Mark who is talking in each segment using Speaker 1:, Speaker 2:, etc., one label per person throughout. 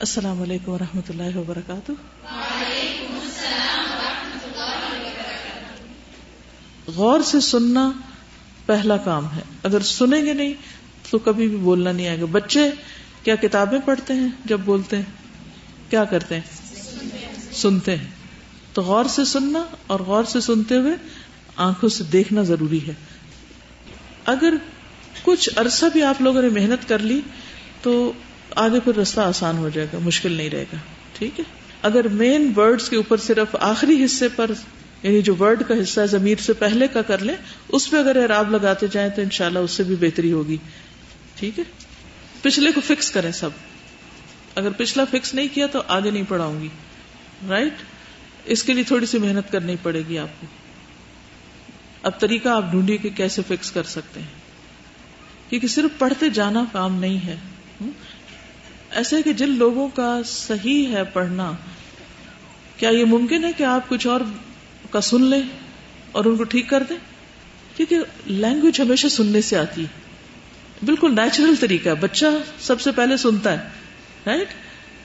Speaker 1: السلام علیکم و رحمۃ اللہ وبرکاتہ۔ غور سے سننا پہلا کام ہے۔ اگر سنیں گے نہیں تو کبھی بھی بولنا نہیں آئے گا۔ بچے کیا کتابیں پڑھتے ہیں جب بولتے ہیں؟ کیا کرتے ہیں؟ سنتے ہیں۔ تو غور سے سننا اور غور سے سنتے ہوئے آنکھوں سے دیکھنا ضروری ہے۔ اگر کچھ عرصہ بھی آپ لوگوں نے محنت کر لی تو آگے پھر رستہ آسان ہو جائے گا، مشکل نہیں رہے گا۔ ٹھیک ہے؟ اگر مین ورڈز کے اوپر صرف آخری حصے پر یعنی جو ورڈ کا حصہ ضمیر سے پہلے کا کر لیں، اس پہ اگر اعراب لگاتے جائیں تو انشاءاللہ اس سے بھی بہتری ہوگی۔ ٹھیک ہے؟ پچھلے کو فکس کریں سب۔ اگر پچھلا فکس نہیں کیا تو آگے نہیں پڑھاؤں گی۔ رائٹ اس کے لیے تھوڑی سی محنت کرنی پڑے گی آپ کو۔ اب طریقہ آپ ڈھونڈیے کہ کیسے فکس کر سکتے ہیں۔ کیونکہ صرف پڑھتے جانا کام نہیں ہے۔ ایسے کہ جن لوگوں کا صحیح ہے پڑھنا، کیا یہ ممکن ہے کہ آپ کچھ اور کا سن لیں اور ان کو ٹھیک کر دیں؟ کیونکہ لینگویج ہمیشہ سننے سے آتی ہے۔ بالکل نیچرل طریقہ ہے۔ بچہ سب سے پہلے سنتا ہے رائٹ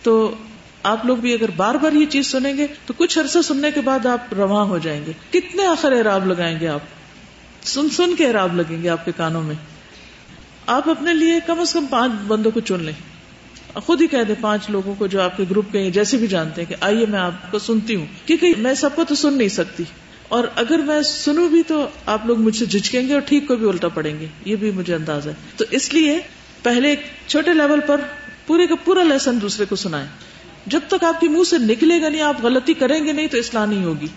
Speaker 1: تو آپ لوگ بھی اگر بار بار یہ چیز سنیں گے، تو کچھ عرصہ سننے کے بعد آپ رواں ہو جائیں گے۔ کتنے آخر اعراب لگائیں گے آپ؟ سن سن کے اعراب لگیں گے آپ کے کانوں میں۔ آپ اپنے لیے کم از کم پانچ بندوں کو چن لیں۔ خود ہی کہہ دیں پانچ لوگوں کو جو آپ کے گروپ کے جیسے بھی جانتے ہیں کہ آئیے میں آپ کو سنتی ہوں۔ کیونکہ میں سب کو تو سن نہیں سکتی۔ اور اگر میں سنوں بھی تو آپ لوگ مجھ سے جھجکیں گے اور ٹھیک کو بھی الٹا پڑیں گے۔ یہ بھی مجھے انداز ہے۔ تو اس لیے پہلے ایک چھوٹے لیول پر پورے کا پورا لیسن دوسرے کو سنائیں۔ جب تک آپ کے منہ سے نکلے گا نہیں، آپ غلطی کریں گے نہیں تو اصلاح نہیں ہوگی۔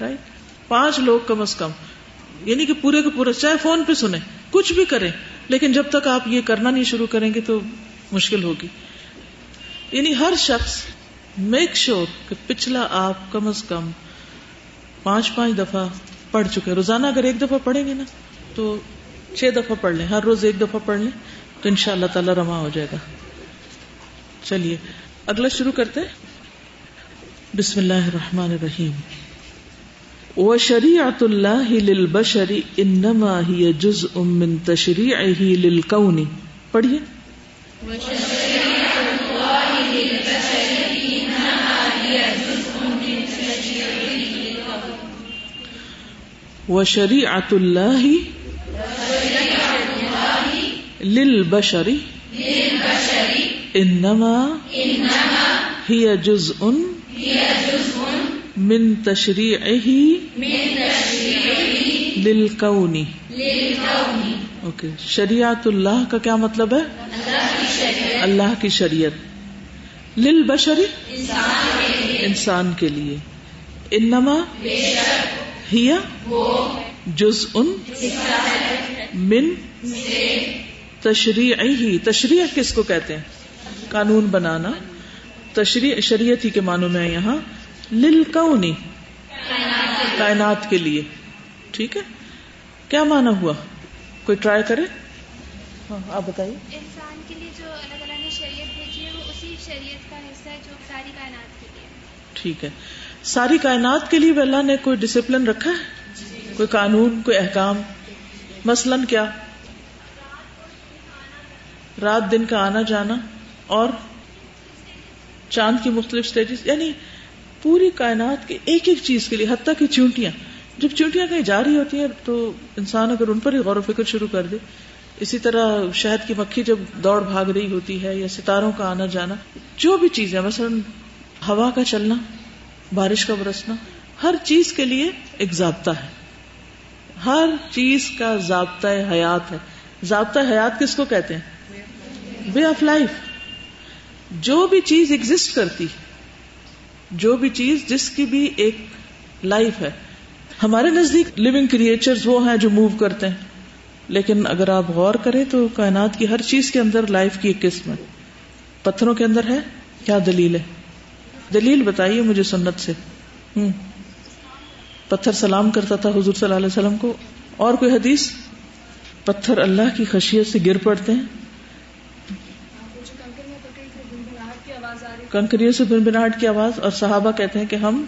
Speaker 1: رائٹ پانچ لوگ کم از کم۔ یعنی کہ پورے کا پورا، چاہے فون پہ سنیں، کچھ بھی کریں، لیکن جب تک آپ یہ کرنا نہیں شروع کریں گے تو مشکل ہوگی۔ یعنی ہر شخص میک شیور کہ پچھلا آپ کم از کم پانچ پانچ دفعہ پڑھ چکے۔ روزانہ اگر ایک دفعہ پڑھیں گے نا، تو چھ دفعہ پڑھ لیں۔ ہر روز ایک دفعہ پڑھ لیں، تو ان شاء اللہ تعالی رواں ہو جائے گا۔ چلیے، اگلا شروع کرتے بسم اللہ الرحمن الرحیم۔ و شریعت اللہ للبشر انما ہی جزء من تشریعه للکون پڑھیے۔ و شریعت اللہ للبشر انما ہی جزء من تشریعه للکون۔ اوکے شریعت اللہ کا کیا مطلب ہے؟ اللہ کی شریعت۔ لل بشری انسان کے لیے۔ انما ہیا جز ان من تشریح ہی تشریح کس کو کہتے ہیں؟ قانون بنانا۔ تشریح شریعت ہی کے معنوں میں یہاں۔ لل کونی کائنات کے لیے۔ ٹھیک ہے؟ کیا مانا ہوا؟ کوئی ٹرائی کرے؟ ہاں آپ بتائیے۔
Speaker 2: انسان کے لیے جو اللہ تعالیٰ نے شریعت بھیجی ہے وہ اسی شریعت کا حصہ ہے جو ساری کائنات کے لیے۔
Speaker 1: ٹھیک ہے۔ ساری کائنات کے لیے بھی اللہ نے کوئی ڈسپلن رکھا ہے؟ کوئی قانون کوئی احکام؟ مثلاً کیا؟ رات دن کا آنا جانا اور چاند کی مختلف سٹیجز یعنی پوری کائنات کی ایک ایک چیز کے لیے حتیٰ کی چونٹیاں۔ جب چونٹیاں کہیں جا رہی ہوتی ہیں تو انسان اگر ان پر ہی غور و فکر شروع کر دے اسی طرح شہد کی مکھی جب دوڑ بھاگ رہی ہوتی ہے یا ستاروں کا آنا جانا، جو بھی چیز ہے مثلاً ہوا کا چلنا، بارش کا برسنا، ہر چیز کے لیے ایک ضابطہ ہے۔ ہر چیز کا ضابطہ حیات ہے۔ ضابطہ حیات کس کو کہتے ہیں؟ وے آف لائف جو بھی چیز ایگزٹ کرتی جو بھی چیز جس کی بھی ایک لائف ہے۔ ہمارے نزدیک لونگ کریچر وہ ہیں جو موو کرتے ہیں۔ لیکن اگر آپ غور کریں تو کائنات کی ہر چیز کے اندر لائف کی ایک قسم ہے پتھروں کے اندر ہے؟ کیا دلیل ہے؟ دلیل بتائیے مجھے سنت سے۔ ہوں۔ پتھر سلام کرتا تھا حضور صلی اللہ علیہ وسلم کو۔ اور کوئی حدیث؟ پتھر اللہ کی خشیت سے گر پڑتے ہیں۔ کنکریوں سے بن بناٹ کی آواز اور صحابہ کہتے ہیں کہ ہم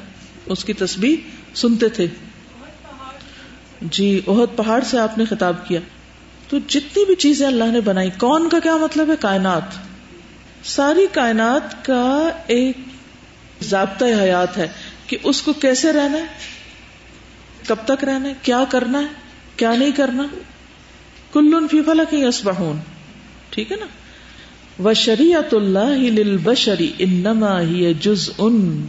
Speaker 1: اس کی تسبیح سنتے تھے۔ جی اہد پہاڑ سے آپ نے خطاب کیا۔ تو جتنی بھی چیزیں اللہ نے بنائی، کون کا کیا مطلب ہے؟ کائنات۔ ساری کائنات کا ایک ضابطۂ حیات ہے کہ اس کو کیسے رہنا ہے، کب تک رہنا ہے، کیا کرنا ہے، کیا نہیں کرنا۔ کل فی فلک یسبحون۔ ٹھیک ہے نا؟ و شریعت اللہ بشری انما ہی جز ان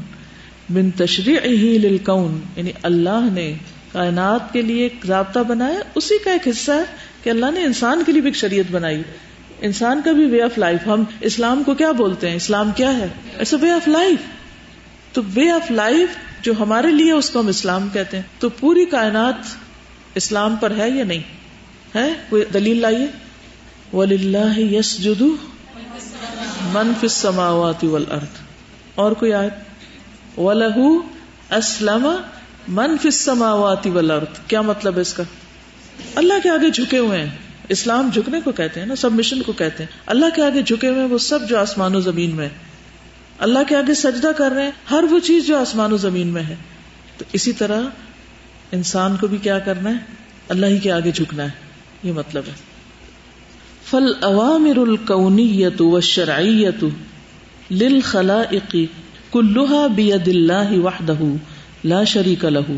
Speaker 1: من تشریح ہی للکون۔ یعنی اللہ نے کائنات کے لیے ایک ضابطہ بنایا، اسی کا ایک حصہ ہے کہ اللہ نے انسان کے لیے بھی ایک شریعت بنائی۔ انسان کا بھی وے آف لائف ہم اسلام کو کیا بولتے ہیں؟ اسلام کیا ہے؟ ایسا وے آف لائف تو وے آف لائف جو ہمارے لیے اس کو ہم اسلام کہتے ہیں۔ تو پوری کائنات اسلام پر ہے یا نہیں؟ ہے؟ کوئی دلیل لائیے؟ وللہ یس جدو منف سماوات والارض اور کوئی آیت؟ ولہ اسلم منف السماوات والارض، کیا مطلب ہے اس کا؟ اللہ کے آگے جھکے ہوئے ہیں۔ اسلام جھکنے کو کہتے ہیں نا سب مشن کو کہتے ہیں۔ اللہ کے آگے جھکے ہوئے ہیں، وہ سب جو آسمان و زمین میں اللہ کے آگے سجدہ کر رہے ہیں، ہر وہ چیز جو آسمان و زمین میں ہے۔ تو اسی طرح انسان کو بھی کیا کرنا ہے؟ اللہ ہی کے آگے جھکنا ہے۔ یہ مطلب ہے۔ فل عوامر القونیت و شرعیت لل خلا کلوہا بید اللہ وحدہ۔ لا شریک لہو۔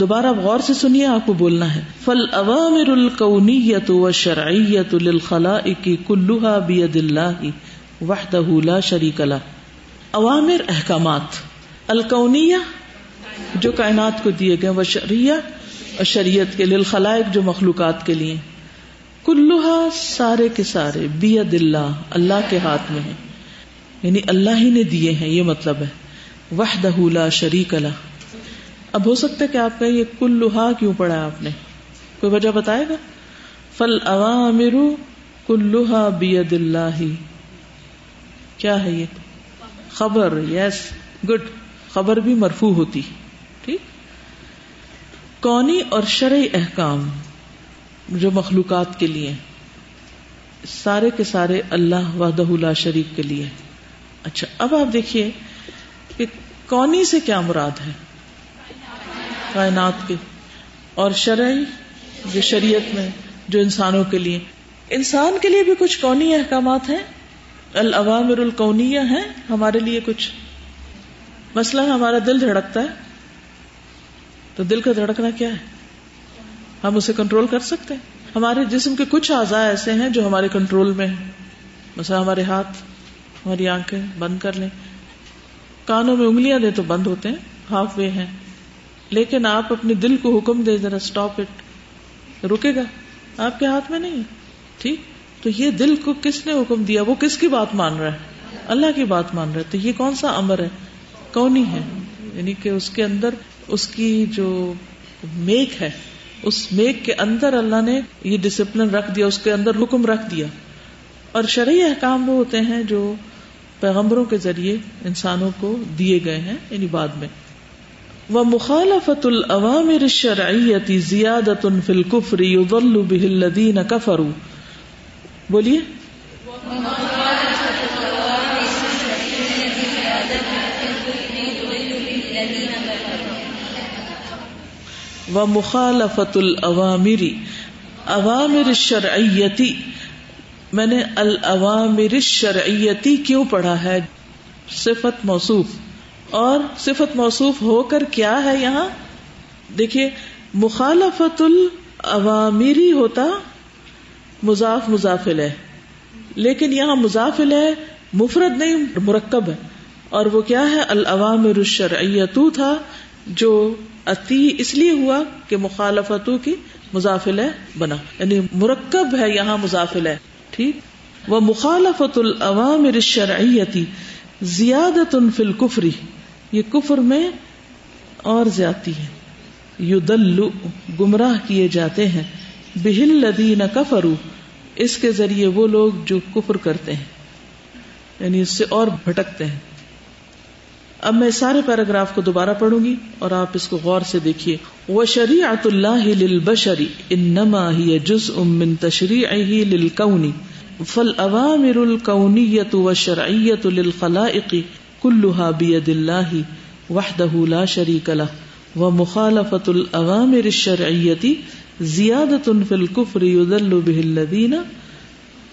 Speaker 1: دوبارہ غور سے سنیے، آپ کو بولنا ہے۔ فل عوامر القونیت و شرعیت للخلائق کلوہا بید اللہ وحدہ لا شریک لہ عوامر احکامات۔ الکونیہ جو کائنات کو دیے گئے وہ شریعہ اور شریعت کے لیے الخلائق جو مخلوقات کے لیے۔ کلوہا سارے کے سارے بید اللہ اللہ کے ہاتھ میں ہیں۔ یعنی اللہ ہی نے دیے ہیں، یہ مطلب ہے۔ وحدہ لا شریک اللہ اب ہو سکتا ہے کہ آپ کا یہ کلوہا کیوں پڑھا آپ نے؟ کوئی وجہ بتائے گا؟ فل عوامر کلوہا بید اللہ۔ کیا ہے یہ؟ خبر یس گڈ خبر بھی مرفو ہوتی۔ ٹھیک؟ کونی اور شرعی احکام جو مخلوقات کے لیے سارے کے سارے اللہ وحدہ لا شریف کے لیے۔ اچھا اب آپ دیکھیے کہ کونی سے کیا مراد ہے؟ کائنات کے اور شرعی جو شریعت میں جو انسانوں کے لیے۔ انسان کے لیے بھی کچھ کونی احکامات ہیں العوامر القونیہ ہے ہمارے لیے کچھ۔ مسئلہ ہمارا دل دھڑکتا ہے۔ تو دل کا دھڑکنا کیا ہے؟ ہم اسے کنٹرول کر سکتے ہیں۔ ہمارے جسم کے کچھ اعضاء ایسے ہیں جو ہمارے کنٹرول میں ہیں۔ مثلا ہمارے ہاتھ، ہماری آنکھیں بند کر لیں۔ کانوں میں انگلیاں دیں تو بند ہوتے ہیں، ہاف وے ہیں۔ لیکن آپ اپنے دل کو حکم دے ذرا اسٹاپ اٹ رکے گا؟ آپ کے ہاتھ میں نہیں ٹھیک؟ تو یہ دل کو کس نے حکم دیا؟ وہ کس کی بات مان رہا ہے؟ اللہ کی بات مان رہا ہے۔ تو یہ کون سا امر ہے؟ کونی ہے؟ یعنی کہ اس کے اندر اس کی جو میک ہے، اس میک کے اندر اللہ نے یہ ڈسپلن رکھ دیا، اس کے اندر حکم رکھ دیا۔ اور شرعی احکام وہ ہوتے ہیں جو پیغمبروں کے ذریعے انسانوں کو دیے گئے ہیں یعنی بعد میں۔ وہ مخالفت العوامر شرعیتی زیادت فل کفری بہلدین کفرو بولیے؟ و مخالفت العوامری عوامر شرعیتی میں نے العوامر شرعیتی کیوں پڑھا ہے؟ صفت موصوف. اور صفت موصوف ہو کر کیا ہے یہاں؟ دیکھیے مخالفت العوامری ہوتا مضاف مضافل ہے لیکن یہاں مضافل ہے مفرد نہیں، مرکب ہے۔ اور وہ کیا ہے؟ العوام الشرعیتو تھا، جو اتی اس لیے ہوا کہ مخالفتو کی مضافل ہے بنا۔ یعنی مرکب ہے یہاں مضافل ہے ٹھیک؟ وہ مخالفت العوام الشرعیتی زیادت فی الکفری یہ کفر میں اور زیادتی ہے یو گمراہ کیے جاتے ہیں۔ بہل لدین کفرو اس کے ذریعے وہ لوگ جو کفر کرتے ہیں۔ یعنی اس سے اور بھٹکتے ہیں۔ اب میں سارے پیراگراف کو دوبارہ پڑھوں گی اور آپ اس کو غور سے دیکھیے۔ وہ شریعت اللہ للبشری انما ہی جز من تشریعه للکونی فالعوامر الکونیت و شرعیت للخلائق كلها بید اللہ وحدہ لا شریک له ومخالفت العوامر الشرعیتی زیادت فی الکفر یدل به الذین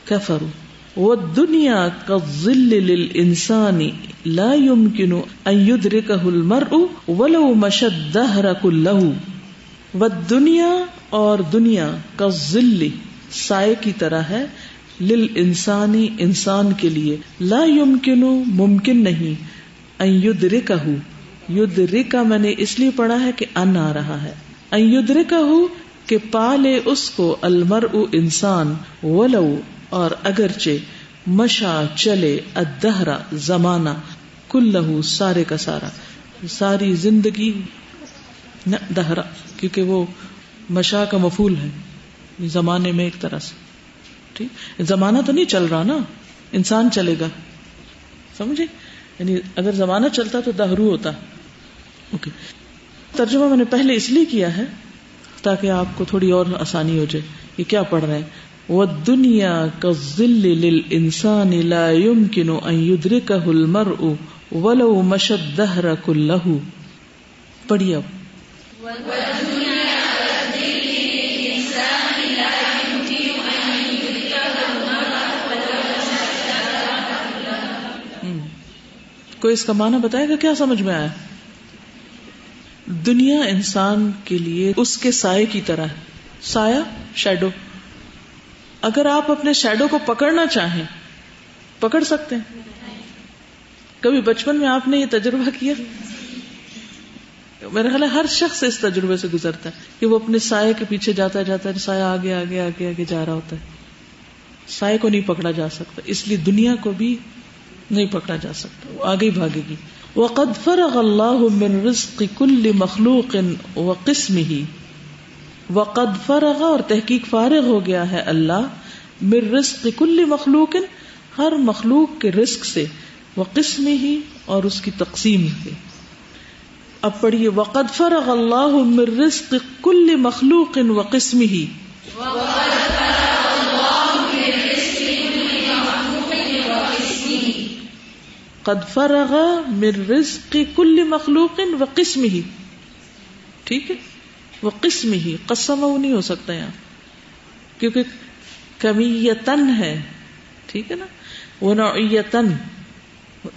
Speaker 1: کفروا وہ دنیا کا لا يمكن ان يدركه المرء ولو مشى الدهر كله. والدنيا اور دنیا کا ذل سائے کی طرح ہے لل انسانی انسان کے لیے لا يمكن ممکن نہیں۔ ان يدركه يدرك میں نے اس لیے پڑھا ہے کہ ان آ رہا ہے۔ ان يدركه کہ پالے اس کو المر انسان ولو، اور اگرچہ مشا چلے ادہرا زمانہ کل لہو سارے کا سارا۔ ساری زندگی دہرا کیونکہ وہ مشا کا مفول ہے۔ زمانے میں ایک طرح سے۔ ٹھیک؟ زمانہ تو نہیں چل رہا نا۔ انسان چلے گا۔ سمجھے؟ یعنی اگر زمانہ چلتا تو دہرو ہوتا۔ اوکے ترجمہ میں نے پہلے اس لیے کیا ہے تاکہ آپ کو تھوڑی اور آسانی ہو جائے۔ یہ کیا پڑھ رہے ہیں؟ وہ دنیا کا ذل انسان لا يمكن ان يدركه المرء ولو مشد دهر كله۔ پڑھیے اب کوئی اس کا معنی بتائے گا؟ کیا سمجھ میں آیا؟ دنیا انسان کے لیے اس کے سائے کی طرح ہے۔ سایہ؟ شیڈو اگر آپ اپنے شیڈو کو پکڑنا چاہیں، پکڑ سکتے ہیں۔ کبھی بچپن میں آپ نے یہ تجربہ کیا؟ میرا خیال ہے ہر شخص اس تجربے سے گزرتا ہے کہ وہ اپنے سائے کے پیچھے جاتا جاتا ہے سایہ آگے آگے آگے آگے جا رہا ہوتا ہے۔ سائے کو نہیں پکڑا جا سکتا، اس لیے دنیا کو بھی نہیں پکڑا جا سکتا، وہ آگے ہی بھاگے گی۔ وقد فرغ اللہ من رزق کل مخلوق و قسم ہی وقد فرغ، اور تحقیق فارغ ہو گیا ہے اللہ، من رزق کل مخلوق، ہر مخلوق کے رزق سے وہ قسم ہی اور اس کی تقسیم سے۔ اب پڑھیے، وقد فرغ اللہ من رزق کل مخلوق و قسم ہی قد فرغ من رزق کل مخلوق و قسم ہی ٹھیک ہے؟ وہ قسم ہی قسم نہیں ہو سکتا یہاں. کیونکہ کمیتن ہے. ٹھیک ہے نا؟ وہ نوعیتن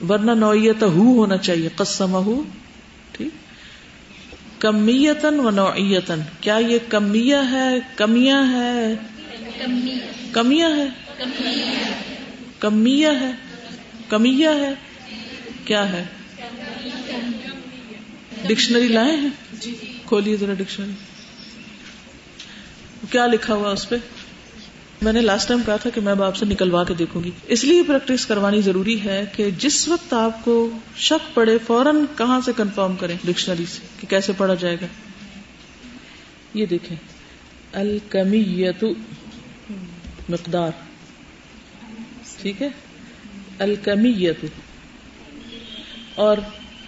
Speaker 1: ورنہ نوعیت ہو ہونا چاہیے قسم ہو ٹھیک؟ کمیتن و نوعیتن کیا یہ کمیہ ہے؟ کمیاں ہے؟ کمیاں ہے. کمیہ ہے. کمیہ ہے. کیا ہے؟ ڈکشنری لائے ہیں؟ کھولیے ذرا ڈکشنری۔ کیا لکھا ہوا اس پہ؟ میں نے لاسٹ ٹائم کہا تھا کہ میں آپ سے نکلوا کے دیکھوں گی۔ اس لیے پریکٹس کروانی ضروری ہے کہ جس وقت آپ کو شک پڑے فوراً کہاں سے کنفرم کریں ڈکشنری سے کہ کیسے پڑھا جائے گا۔ یہ دیکھیں۔ الکمیت مقدار۔ ٹھیک ہے؟ الکمیت اور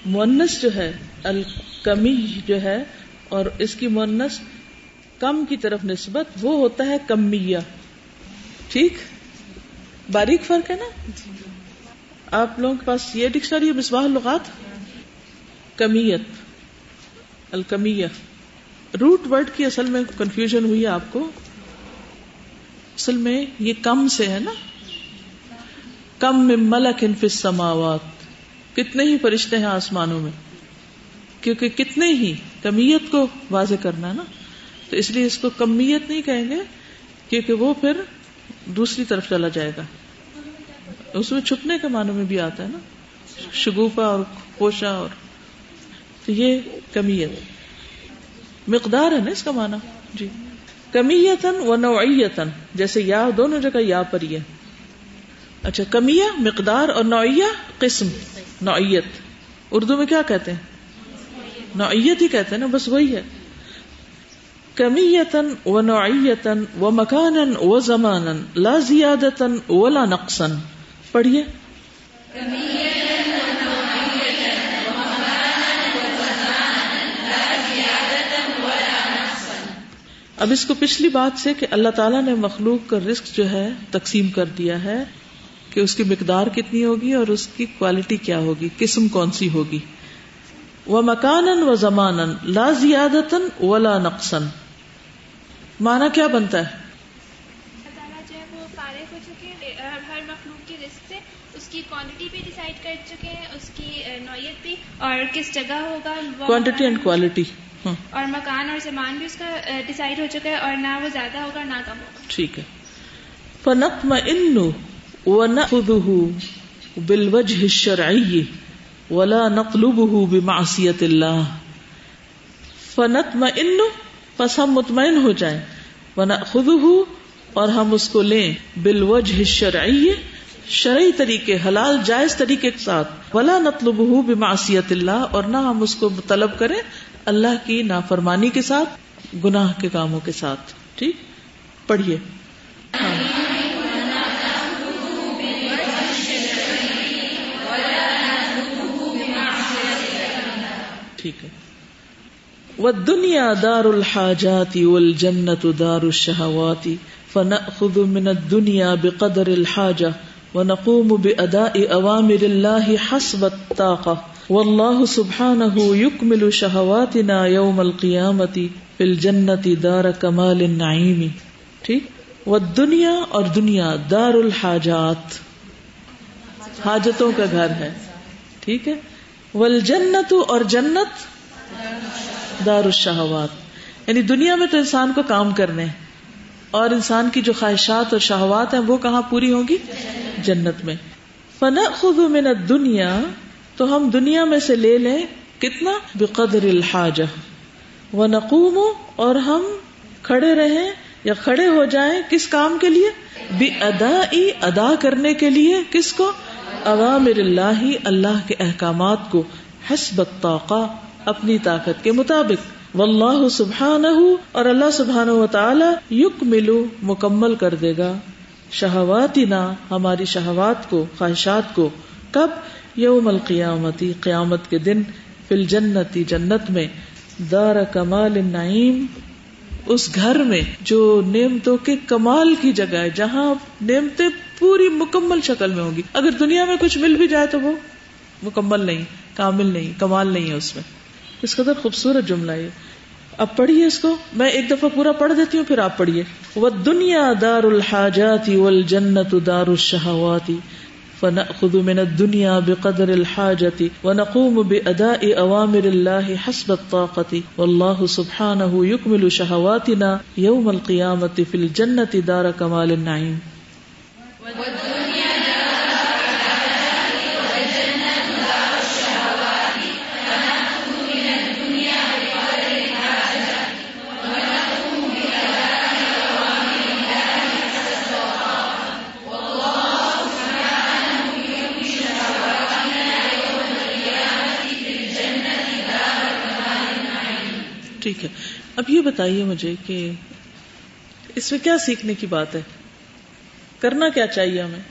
Speaker 1: مونس جو ہے، الکمی جو ہے، اور اس کی مونس کم کی طرف نسبت وہ ہوتا ہے کمیا ٹھیک؟ باریک فرق ہے نا؟ آپ لوگوں کے پاس یہ ڈکشنری ہے لغات کمیت۔ الکمیہ۔ روٹ ورڈ کی اصل میں کنفیوژن ہوئی ہے آپ کو۔ اصل میں یہ کم سے ہے نا؟ کم میں ملک انفس سماوات کتنے ہی فرشتے ہیں آسمانوں میں، کیونکہ کتنے ہی کمیت کو واضح کرنا ہے نا، تو اس لیے اس کو کمیت نہیں کہیں گے، کیونکہ وہ پھر دوسری طرف چلا جائے گا۔ اس میں چھپنے کے معنوں میں بھی آتا ہے نا شگوفا اور پوشا اور، تو یہ کمیت۔ مقدار ہے نا اس کا معنی۔ جی۔ کمیتن و نوعیتن جیسے یا، دونوں جگہ یا پر یہ اچھا کمیہ مقدار اور نوعیہ قسم۔ نوعیت۔ اردو میں کیا کہتے ہیں؟ نوعیت ہی کہتے ہیں نا، بس وہی ہے۔ کمیتن و نوعیتن و مکان و زمان لا زیادتن ولا نقصن پڑھیے۔ اب اس کو پچھلی بات سے کہ اللہ تعالیٰ نے مخلوق کا رزق جو ہے تقسیم کر دیا ہے۔ کہ اس کی مقدار کتنی ہوگی اور اس کی کوالٹی کیا ہوگی قسم کون سی ہوگی؟ وہ مکان و زمان لا زیادتن ولا نقصن مانا کیا بنتا ہے؟
Speaker 2: اس کی کوانٹٹی بھی ڈیسائیڈ کر چکے ہیں اس کی نوعیت بھی۔ اور کس جگہ ہوگا؟
Speaker 1: کوانٹٹی اینڈ کوالٹی
Speaker 2: اور مکان اور سامان بھی اس کا ڈیسائیڈ ہو چکا ہے اور نہ وہ زیادہ ہوگا نہ کم ہوگا۔
Speaker 1: ٹھیک ہے۔ فنقم ان ونأخذه بالوجه الشرعي ولا نطلبه بمعصیت اللہ فنقم ان پس ہم مطمئن ہو جائیں. ونأخذه، اور ہم اس کو لیں بالوجه الشرعي شرعی طریقے، حلال، جائز طریقے کے ساتھ. ولا نطلبه بمعصیت اللہ اور نہ ہم اس کو طلب کریں اللہ کی نافرمانی کے ساتھ، گناہ کے کاموں کے ساتھ. ٹھیک؟ پڑھیے. ہاں۔ ٹھیک ہے۔ وہ دنیا دار الحاجات والجنت دار الشہوات فنأخذ من الدنيا بقدر الحاجة ونقوم بأداء أوامر الله حسب طاقہ و الطاقة والله سبحانه يكمل شهواتنا يوم القيامة في الجنة دار كمال النعيم ٹھیک؟ والدنیا اور دنیا دار الحاجات حاجتوں کا گھر ہے۔ ٹھیک ہے؟ ول جنت اور جنت دار الشہوات یعنی دنیا میں تو انسان کو کام کرنے اور انسان کی جو خواہشات اور شہوات ہیں، وہ کہاں پوری ہوں گی؟ جنت میں۔ فنا خود من دنیا تو ہم دنیا میں سے لے لیں کتنا؟ بقدر الحاجہ و نقوم اور ہم کھڑے رہیں یا کھڑے ہو جائیں کس کام کے لیے؟ بھی ادا ادا کرنے کے لیے۔ کس کو؟ عوامر اللہ اللہ کے احکامات کو حسب الطاقہ، اپنی طاقت کے مطابق۔ واللہ سبحانہ اور اللہ سبحانہ و تعالی یق ملو مکمل کر دے گا۔ شہواتی نہ ہماری شہوات کو، خواہشات کو۔ کب؟ یوم القیامتی قیامت کے دن۔ فل جنتی جنت میں۔ دار کمال نعیم۔ اس گھر میں جو نعمتوں کے کمال کی جگہ ہے، جہاں نعمتیں پوری مکمل شکل میں ہوگی اگر دنیا میں کچھ مل بھی جائے تو وہ مکمل نہیں، کامل نہیں، کمال نہیں ہے اس میں۔ اس قدر خوبصورت جملہ یہ اب پڑھیے اس کو۔ میں ایک دفعہ پورا پڑھ دیتی ہوں، پھر آپ پڑھیے۔ وہ دنیا دار الحاجاتی والجنت دار الشہواتی فنأخذ من الدنيا بقدر الحاجة ونقوم بأداء أوامر الله حسب الطاقة. والله سبحانه يكمل شهواتنا يوم القيامة في الجنة دار كمال النعيم. ٹھیک ہے۔ اب یہ بتائیے مجھے کہ اس میں کیا سیکھنے کی بات ہے؟ کرنا کیا چاہیے ہمیں؟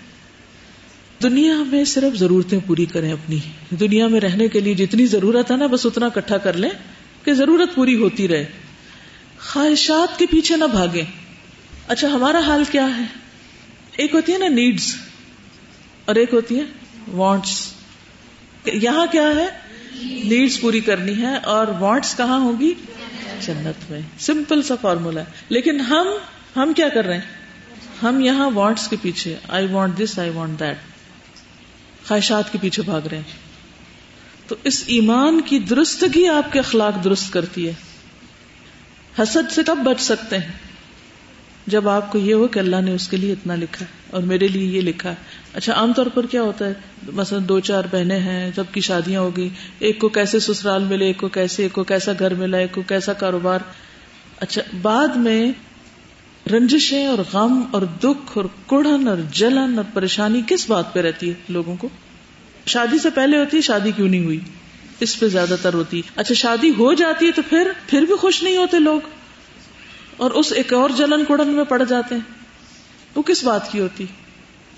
Speaker 1: دنیا میں صرف ضرورتیں پوری کریں اپنی۔ دنیا میں رہنے کے لیے جتنی ضرورت ہے نا، بس اتنا کٹھا کر لیں کہ ضرورت پوری ہوتی رہے۔ خواہشات کے پیچھے نہ بھاگے اچھا ہمارا حال کیا ہے؟ ایک ہوتی ہے نا نیڈس اور ایک ہوتی ہے وانٹس۔ یہاں کیا ہے؟ نیڈس پوری کرنی ہے، اور وانٹس کہاں ہوگی جنت میں۔ سمپل سا فارمولا ہے۔ لیکن ہم ہم کیا کر رہے ہیں؟ ہم یہاں وانٹس کے پیچھے۔ I want this I want that خواہشات کے پیچھے بھاگ رہے ہیں۔ تو اس ایمان کی درستگی آپ کے اخلاق درست کرتی ہے۔ حسد سے کب بچ سکتے ہیں؟ جب آپ کو یہ ہو کہ اللہ نے اس کے لیے اتنا لکھا ہے اور میرے لیے یہ لکھا ہے۔ اچھا عام طور پر کیا ہوتا ہے؟ مثلا دو چار بہنیں ہیں سب کی شادیاں ہو گئی ایک کو کیسے سسرال ملے، ایک کو کیسے، ایک کو کیسا گھر ملا، ایک کو کیسا کاروبار۔ اچھا بعد میں رنجشیں اور غم اور دکھ اور کڑھن اور جلن اور پریشانی کس بات پہ رہتی ہے لوگوں کو؟ شادی سے پہلے ہوتی ہے، شادی کیوں نہیں ہوئی؟ اس پہ زیادہ تر ہوتی اچھا شادی ہو جاتی ہے تو پھر پھر بھی خوش نہیں ہوتے لوگ۔ اور اس ایک اور جلن کڑن میں پڑ جاتے ہیں۔ وہ کس بات کی ہوتی؟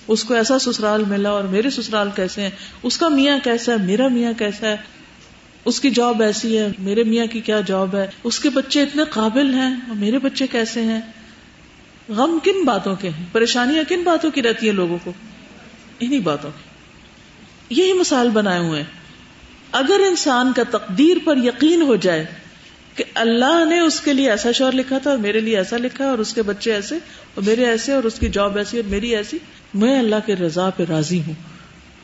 Speaker 1: اس کو ایسا سسرال ملا اور میرے سسرال کیسے ہیں؟ اس کا میاں کیسا ہے؟ میرا میاں کیسا ہے؟ اس کی جاب ایسی ہے۔ میرے میاں کی کیا جاب ہے؟ اس کے بچے اتنے قابل ہیں اور میرے بچے کیسے ہیں؟ غم کن باتوں کے ہیں؟ پریشانیاں کن باتوں کی رہتی ہیں لوگوں کو؟ انہیں باتوں کی۔ یہی مثال بنائے ہوئے ہیں۔ اگر انسان کا تقدیر پر یقین ہو جائے کہ اللہ نے اس کے لیے ایسا شور لکھا تھا اور میرے لیے ایسا لکھا اور اس کے بچے ایسے اور میرے ایسے اور اس کی جاب ایسی اور میری ایسی۔ میں اللہ کے رضا پہ راضی ہوں۔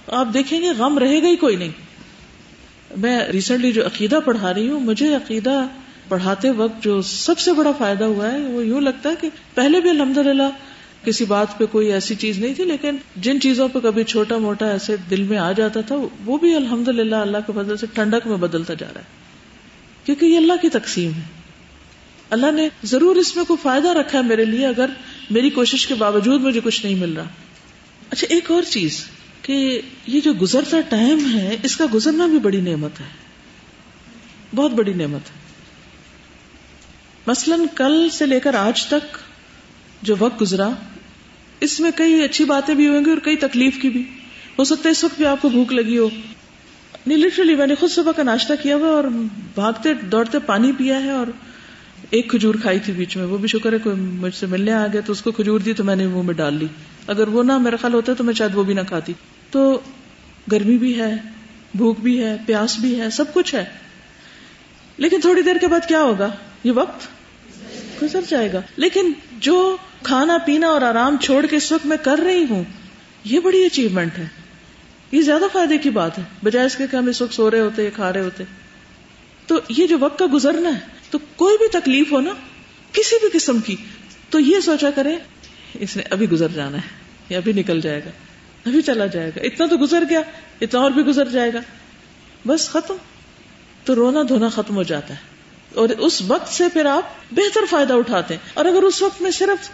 Speaker 1: آپ دیکھیں گے غم رہے گا ہی کوئی نہیں۔ میں ریسنٹلی جو عقیدہ پڑھا رہی ہوں، مجھے عقیدہ پڑھاتے وقت جو سب سے بڑا فائدہ ہوا ہے، وہ یوں لگتا ہے کہ پہلے بھی الحمد للہ کسی بات پہ کوئی ایسی چیز نہیں تھی، لیکن جن چیزوں پہ کبھی چھوٹا موٹا ایسے دل میں آ جاتا تھا، وہ بھی الحمد للہ اللہ کے بدل سے ٹھنڈک میں بدلتا جا رہا ہے۔ کیونکہ یہ اللہ کی تقسیم ہے۔ اللہ نے ضرور اس میں کوئی فائدہ رکھا ہے میرے لیے اگر میری کوشش کے باوجود مجھے کچھ نہیں مل رہا۔ اچھا ایک اور چیز کہ یہ جو گزرتا ٹائم ہے، اس کا گزرنا بھی بڑی نعمت ہے۔ بہت بڑی نعمت ہے۔ مثلاً کل سے لے کر آج تک جو وقت گزرا، اس میں کئی اچھی باتیں بھی ہوئیں گی اور کئی تکلیف کی بھی۔ ہو سکتا ہے اس وقت بھی آپ کو بھوک لگی ہو۔ نہیں لٹرلی میں نے خود صبح کا ناشتہ کیا ہوا اور بھاگتے دوڑتے پانی پیا ہے اور ایک کھجور کھائی تھی بیچ میں، وہ بھی شکر ہے کوئی مجھ سے ملنے آ گیا تو اس کو کھجور دی تو میں نے منہ میں ڈال لی۔ اگر وہ نہ میرا خیال ہوتا تو میں شاید وہ بھی نہ کھاتی۔ تو گرمی بھی ہے، بھوک بھی ہے، پیاس بھی ہے، سب کچھ ہے۔ لیکن تھوڑی دیر کے بعد کیا ہوگا؟ یہ وقت گزر جائے گا۔ لیکن جو کھانا پینا اور آرام چھوڑ کے اس وقت میں کر رہی ہوں، یہ بڑی اچیومنٹ ہے۔ یہ زیادہ فائدے کی بات ہے۔ بجائے اس کے کہ ہم اس وقت سو رہے ہوتے کھا رہے ہوتے۔ تو یہ جو وقت کا گزرنا ہے، تو کوئی بھی تکلیف ہو نا، کسی بھی قسم کی، تو یہ سوچا کرے اس نے ابھی گزر جانا ہے یا ابھی نکل جائے گا، ابھی چلا جائے گا۔ اتنا تو گزر گیا، اتنا اور بھی گزر جائے گا۔ بس ختم۔ تو رونا دھونا ختم ہو جاتا ہے۔ اور اس وقت سے پھر آپ بہتر فائدہ اٹھاتے ہیں۔ اور اگر اس وقت میں صرف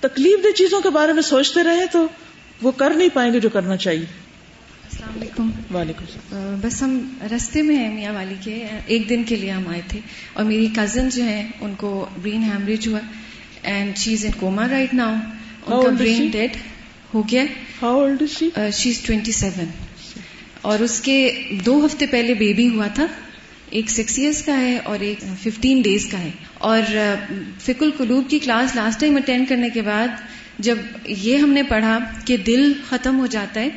Speaker 1: تکلیف دہ چیزوں کے بارے میں سوچتے رہے، تو وہ کر نہیں پائیں گے جو کرنا چاہیے۔
Speaker 3: السلام علیکم۔
Speaker 1: وعلیکم
Speaker 3: بس ہم رستے میں ہیں میاں والی کے۔ ایک دن کے لیے ہم آئے تھے۔ اور میری کزن جو ہیں ان کو برین ہیمریج ہوا۔ And she is in coma right now in
Speaker 1: How
Speaker 3: کا
Speaker 1: old is
Speaker 3: brain
Speaker 1: she?
Speaker 3: Dead ہو گیا۔
Speaker 1: How old she
Speaker 3: is twenty seven اور اس کے دو ہفتے پہلے بیبی ہوا تھا۔ ایک سکس ایئرس کا ہے اور ایک ففٹین ڈیز کا ہے۔ اور فک القلوب کی کلاس لاسٹ ٹائم اٹینڈ کرنے کے بعد جب یہ ہم نے پڑھا کہ دل ختم ہو جاتا ہے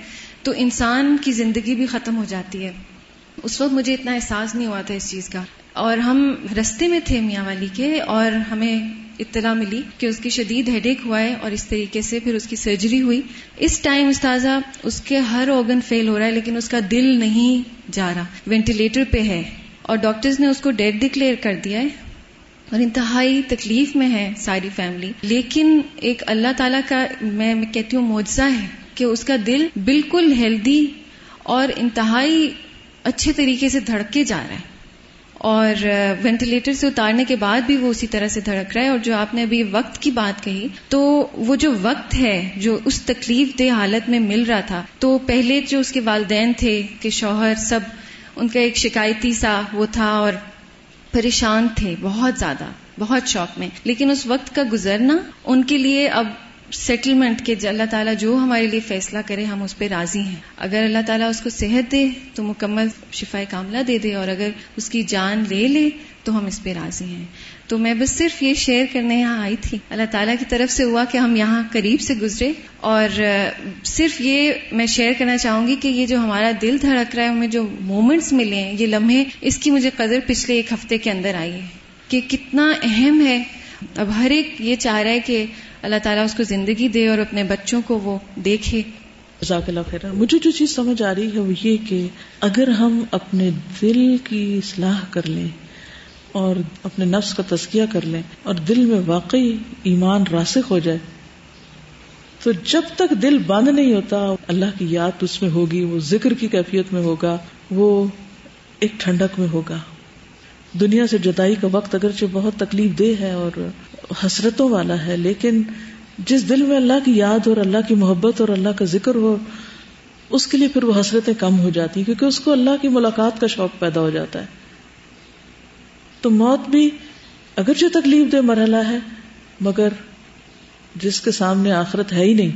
Speaker 3: تو انسان کی زندگی بھی ختم ہو جاتی ہے۔ اس وقت مجھے اتنا احساس نہیں ہوا تھا اس چیز کا۔ اور ہم رستے میں تھے میاں والی کے اور ہمیں اطلاع ملی کہ اس کی شدید ہیڈ ایک ہوا ہے اور اس طریقے سے پھر اس کی سرجری ہوئی۔ اس ٹائم استاذہ، اس کے ہر آرگن فیل ہو رہا ہے لیکن اس کا دل نہیں جا رہا۔ وینٹیلیٹر پہ ہے اور ڈاکٹرز نے اس کو ڈیڈ ڈکلیئر کر دیا ہے اور انتہائی تکلیف میں ہے ساری فیملی لیکن ایک اللہ تعالیٰ کا، میں کہتی ہوں، معجزہ ہے۔ کہ اس کا دل بالکل ہیلدی اور انتہائی اچھے طریقے سے دھڑکے جا رہا ہے۔ اور وینٹیلیٹر سے اتارنے کے بعد بھی وہ اسی طرح سے دھڑک رہا ہے۔ اور جو آپ نے ابھی وقت کی بات کہی، تو وہ جو وقت ہے، جو اس تکلیف دہ حالت میں مل رہا تھا، تو پہلے جو اس کے والدین تھے، کہ شوہر سب، ان کا ایک شکایتی سا وہ تھا اور پریشان تھے بہت زیادہ، بہت شوق میں۔ لیکن اس وقت کا گزرنا، ان کے لیے اب سیٹلمنٹ کے اللہ تعالیٰ جو ہمارے لیے فیصلہ کرے، ہم اس پہ راضی ہیں۔ اگر اللہ تعالیٰ اس کو صحت دے، تو مکمل شفا کاملہ دے دے، اور اگر اس کی جان لے لے، تو ہم اس پہ راضی ہیں۔ تو میں بس صرف یہ شیئر کرنے یہاں آئی تھی۔ اللہ تعالیٰ کی طرف سے ہوا کہ ہم یہاں قریب سے گزرے، اور صرف یہ میں شیئر کرنا چاہوں گی کہ یہ جو ہمارا دل دھڑک رہا ہے، ہمیں جو مومنٹس ملے ہیں، یہ لمحے اس کی مجھے قدر پچھلے ایک ہفتے کے اندر آئی ہے کہ کتنا اہم ہے۔ اب ہر ایک یہ چاہ رہا ہے کہ اللہ تعالیٰ اس کو زندگی دے اور اپنے بچوں کو وہ دیکھے۔
Speaker 1: جزاک اللہ خیر مجھے جو چیز سمجھ آ رہی ہے وہ یہ کہ اگر ہم اپنے دل کی اصلاح کر لیں اور اپنے نفس کا تزکیہ کر لیں اور دل میں واقعی ایمان راسخ ہو جائے، تو جب تک دل بند نہیں ہوتا، اللہ کی یاد اس میں ہوگی، وہ ذکر کی کیفیت میں ہوگا، وہ ایک ٹھنڈک میں ہوگا۔ دنیا سے جدائی کا وقت اگرچہ بہت تکلیف دہ ہے اور حسرتوں والا ہے، لیکن جس دل میں اللہ کی یاد اور اللہ کی محبت اور اللہ کا ذکر ہو، اس کے لیے پھر وہ حسرتیں کم ہو جاتی ہیں، کیونکہ اس کو اللہ کی ملاقات کا شوق پیدا ہو جاتا ہے۔ تو موت بھی اگرچہ تکلیف دہ مرحلہ ہے، مگر جس کے سامنے آخرت ہے ہی نہیں،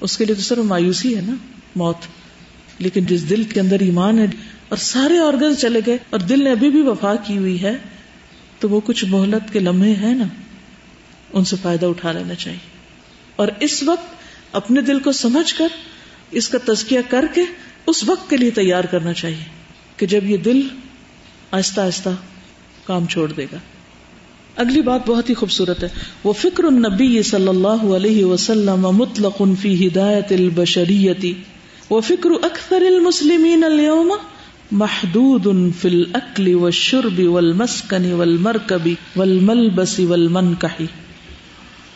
Speaker 1: اس کے لیے تو صرف مایوسی ہے نا، موت۔ لیکن جس دل کے اندر ایمان ہے اور سارے آرگن چلے گئے اور دل نے ابھی بھی وفا کی ہوئی ہے، تو وہ کچھ مہلت کے لمحے ہیں نا۔ ان سے فائدہ اٹھا لینا چاہیے۔ اور اس وقت اپنے دل کو سمجھ کر، اس کا تزکیہ کر کے اس وقت کے لیے تیار کرنا چاہیے کہ جب یہ دل آہستہ آہستہ کام چھوڑ دے گا۔ اگلی بات بہت ہی خوبصورت ہے۔ وہ فکر النبی صلی اللہ علیہ وسلم مطلق فی ہدایت البشریتی۔ وہ فکر اکثر المسلمین اليوم محدود فی الاکل والشرب والمسکن والمرکب والملبس والمنکح۔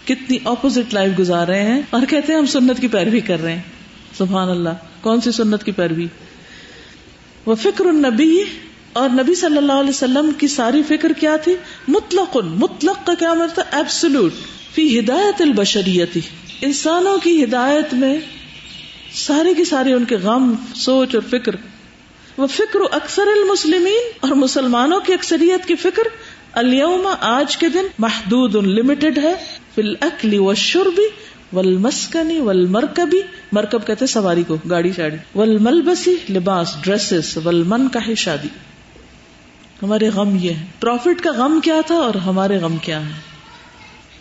Speaker 1: کتنی اپوزٹ لائف گزار رہے ہیں اور کہتے ہیں ہم سنت کی پیروی کر رہے ہیں۔ سبحان اللہ، کون سی سنت کی پیروی؟ وہ فکر النبی، اور نبی صلی اللہ علیہ وسلم کی ساری فکر کیا تھی؟ مطلق مطلق کا کیا مطلب؟ ایبسلوٹ فی ہدایت البشریتی۔ انسانوں کی ہدایت میں سارے کی سارے ان کے غم، سوچ اور فکر۔ وہ فکر اکثر المسلمین، اور مسلمانوں کی اکثریت کی فکر اليوم آج کے دن محدود لمیٹڈ ہے۔ فل فی الاکل والشرب والمسکنی والمرکبی مرکب کہتے سواری کو، گاڑی شاڑی. والملبسی لباس ڈریسز والمن کا شادی. ہمارے غم یہ ہے پروفٹ کا غم کیا تھا اور ہمارے غم کیا ہے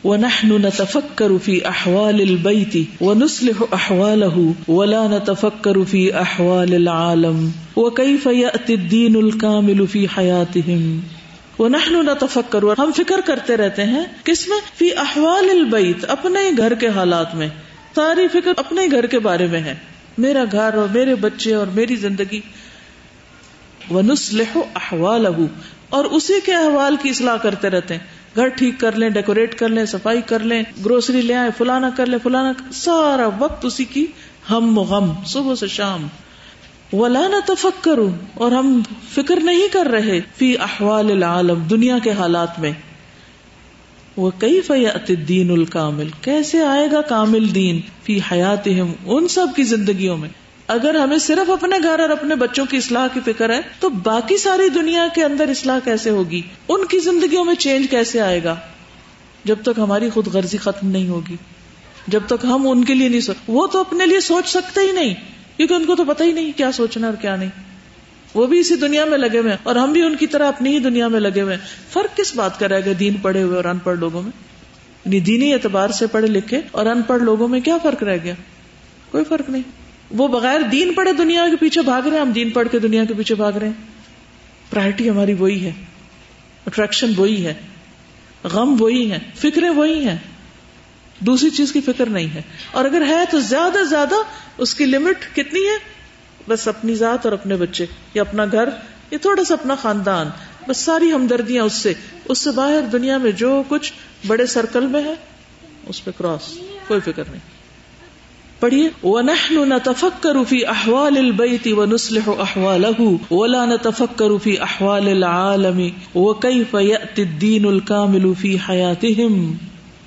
Speaker 1: ونحن نتفكر في احوال البيت ونصلح احواله ولا نتفكر في احوال العالم وكيف ياتي الدين الكامل في حياتهم؟ ونحن نتفكر ہم فکر کرتے رہتے ہیں، کس میں؟ فی احوال البیت، اپنے گھر کے حالات میں۔ ساری فکر اپنے گھر کے بارے میں ہے۔ میرا گھر اور میرے بچے اور میری زندگی۔ ونصلح احواله۔ اور اسی کے احوال کی اصلاح کرتے رہتے ہیں۔ گھر ٹھیک کر لیں، ڈیکوریٹ کر لیں، صفائی کر لیں، گروسری لے آئے فلانا کر لیں، فلانا سارا وقت اسی کی ہم غم، صبح سے شام۔ ولا نہ کروں اور ہم فکر نہیں کر رہے، فی احوال العالم، دنیا کے حالات میں۔ وہ کئی فیات دین الکامل؟ کیسے آئے گا کامل دین فی حیات ان سب کی زندگیوں میں؟ اگر ہمیں صرف اپنے گھر اور اپنے بچوں کی اصلاح کی فکر ہے، تو باقی ساری دنیا کے اندر اصلاح کیسے ہوگی؟ ان کی زندگیوں میں چینج کیسے آئے گا؟ جب تک ہماری خود غرضی ختم نہیں ہوگی۔ جب تک ہم ان کے لیے نہیں سوچ وہ تو اپنے لیے سوچ سکتے ہی نہیں۔ کیونکہ ان کو تو پتہ ہی نہیں کیا سوچنا اور کیا نہیں۔ وہ بھی اسی دنیا میں لگے ہوئے اور ہم بھی ان کی طرح اپنی ہی دنیا میں لگے ہوئے فرق کس بات کا رہے گا دین پڑھے ہوئے اور ان پڑھ لوگوں میں؟ یعنی دینی اعتبار سے پڑھے لکھے اور ان پڑھ لوگوں میں کیا فرق رہ گیا؟ کوئی فرق نہیں۔ وہ بغیر دین پڑھے دنیا کے پیچھے بھاگ رہے ہیں، ہم دین پڑھ کے دنیا کے پیچھے بھاگ رہے ہیں۔ پرائرٹی ہماری وہی ہے۔ اٹریکشن وہی ہے۔ غم وہی ہے۔ فکریں وہی ہیں۔ دوسری چیز کی فکر نہیں ہے۔ اور اگر ہے تو زیادہ زیادہ اس کی لمٹ کتنی ہے؟ بس اپنی ذات اور اپنے بچے، یا اپنا گھر، یا تھوڑا سا اپنا خاندان۔ بس ساری ہمدردیاں اس سے۔ اس سے باہر دنیا میں جو کچھ بڑے سرکل میں ہے، اس پہ کراس کوئی فکر نہیں۔ پڑھیے۔ وَنَحْنُ نَتَفَكَّرُ فِي أَحْوَالِ الْبَيْتِ وَنُصْلِحُ أَحْوَالَهُ وَلَا نَتَفَكَّرُ فِي أَحْوَالِ الْعَالَمِ وَكَيْفَ يَأْتِ الدِّينُ الْكَامِلُ فِي حَيَاتِهِمْ۔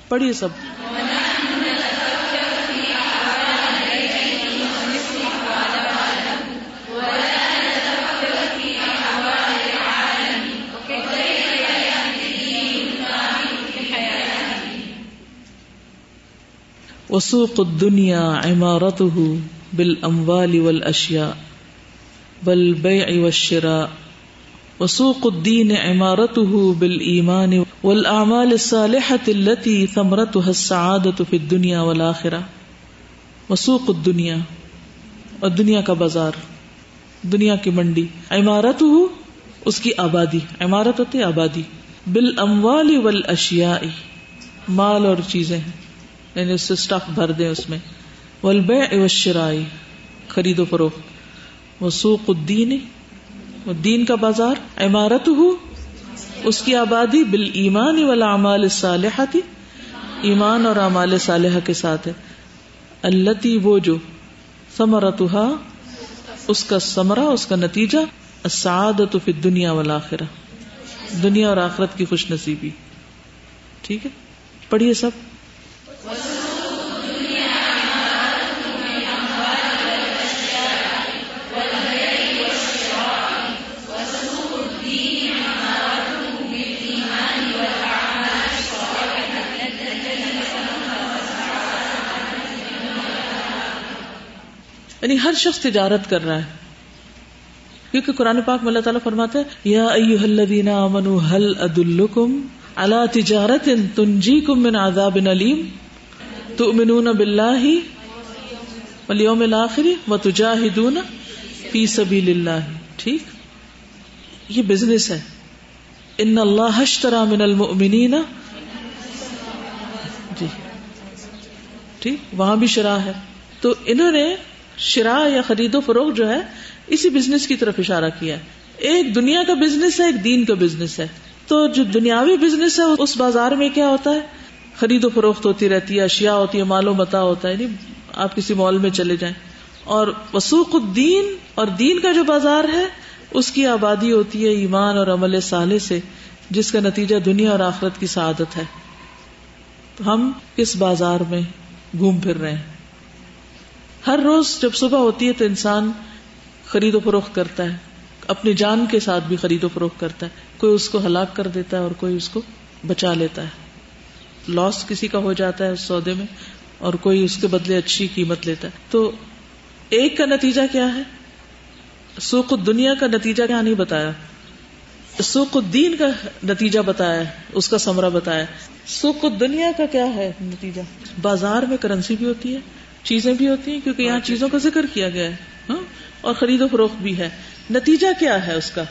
Speaker 1: پڑھیے سب۔ وسوق الدنيا عمارته بالاموال والاشياء والبيع والشراء وسوق الدين عمارته بالايمان والاعمال الصالحه التي ثمرتها السعاده في الدنيا والاخره وسوق الدنيا اور دنیا کا بازار، دنیا کی منڈی عمارت اس کی آبادی عمارت ہوتی آبادی بال بالاموال والاشیاء مال اور چیزیں ہیں۔ یعنی اس سے اسٹف بھر دیں اس میں۔ ولبے شرائی خرید و فروخت۔ وہ سوق الدین دین کا بازار۔ عمارت ہو اس کی آبادی۔ بال ایمان والا امال صالح تھی ایمان اور امال صالح کے ساتھ ہے۔ اللہ وہ جو سمرت اس کا سمرا اس کا نتیجہ۔ سعادت فی دنیا والا دنیا اور آخرت کی خوش نصیبی۔ ٹھیک ہے؟ پڑھیے سب۔ یعنی ہر شخص تجارت کر رہا ہے۔ کیونکہ قرآن پاک میں اللہ تعالیٰ فرماتا ہے، یا ایوہ الذین آمنوا هل ادلکم علی تجارت تنجیکم من عذاب علیم تؤمنون باللہ والیوم الاخر وتجاہدون فی سبیل اللہ۔ ٹھیک؟ یہ بزنس ہے۔ ان اللہ اشترى من المؤمنین۔ جی۔ ٹھیک؟ وہاں بھی شرح ہے۔ تو انہوں نے شرا یا خرید و فروغ جو ہے، اسی بزنس کی طرف اشارہ کیا ہے۔ ایک دنیا کا بزنس ہے، ایک دین کا بزنس ہے۔ تو جو دنیاوی بزنس ہے، اس بازار میں کیا ہوتا ہے؟ خرید و فروخت ہوتی رہتی ہے، اشیاء ہوتی ہے مال و متا ہوتا ہے۔ یعنی آپ کسی مال میں چلے جائیں۔ اور وسوق الدین، اور دین کا جو بازار ہے، اس کی آبادی ہوتی ہے ایمان اور عمل صالح سے، جس کا نتیجہ دنیا اور آخرت کی سعادت ہے۔ تو ہم کس بازار میں گھوم پھر رہے ہیں؟ ہر روز جب صبح ہوتی ہے تو انسان خرید و فروخت کرتا ہے، اپنی جان کے ساتھ بھی خرید و فروخت کرتا ہے۔ کوئی اس کو ہلاک کر دیتا ہے اور کوئی اس کو بچا لیتا ہے۔ لاس کسی کا ہو جاتا ہے اس سودے میں اور کوئی اس کے بدلے اچھی قیمت لیتا ہے۔ تو ایک کا نتیجہ کیا ہے؟ سوق دنیا کا نتیجہ کیا نہیں بتایا۔ سوق الدین کا نتیجہ بتایا اس کا سمرا بتایا سوق دنیا کا کیا ہے نتیجہ؟ بازار میں کرنسی بھی ہوتی ہے۔ چیزیں بھی ہوتی ہیں کیونکہ یہاں چیزوں کا ذکر کیا گیا ہے ہاں؟ اور خرید و فروخت بھی ہے۔ نتیجہ کیا ہے اس کا؟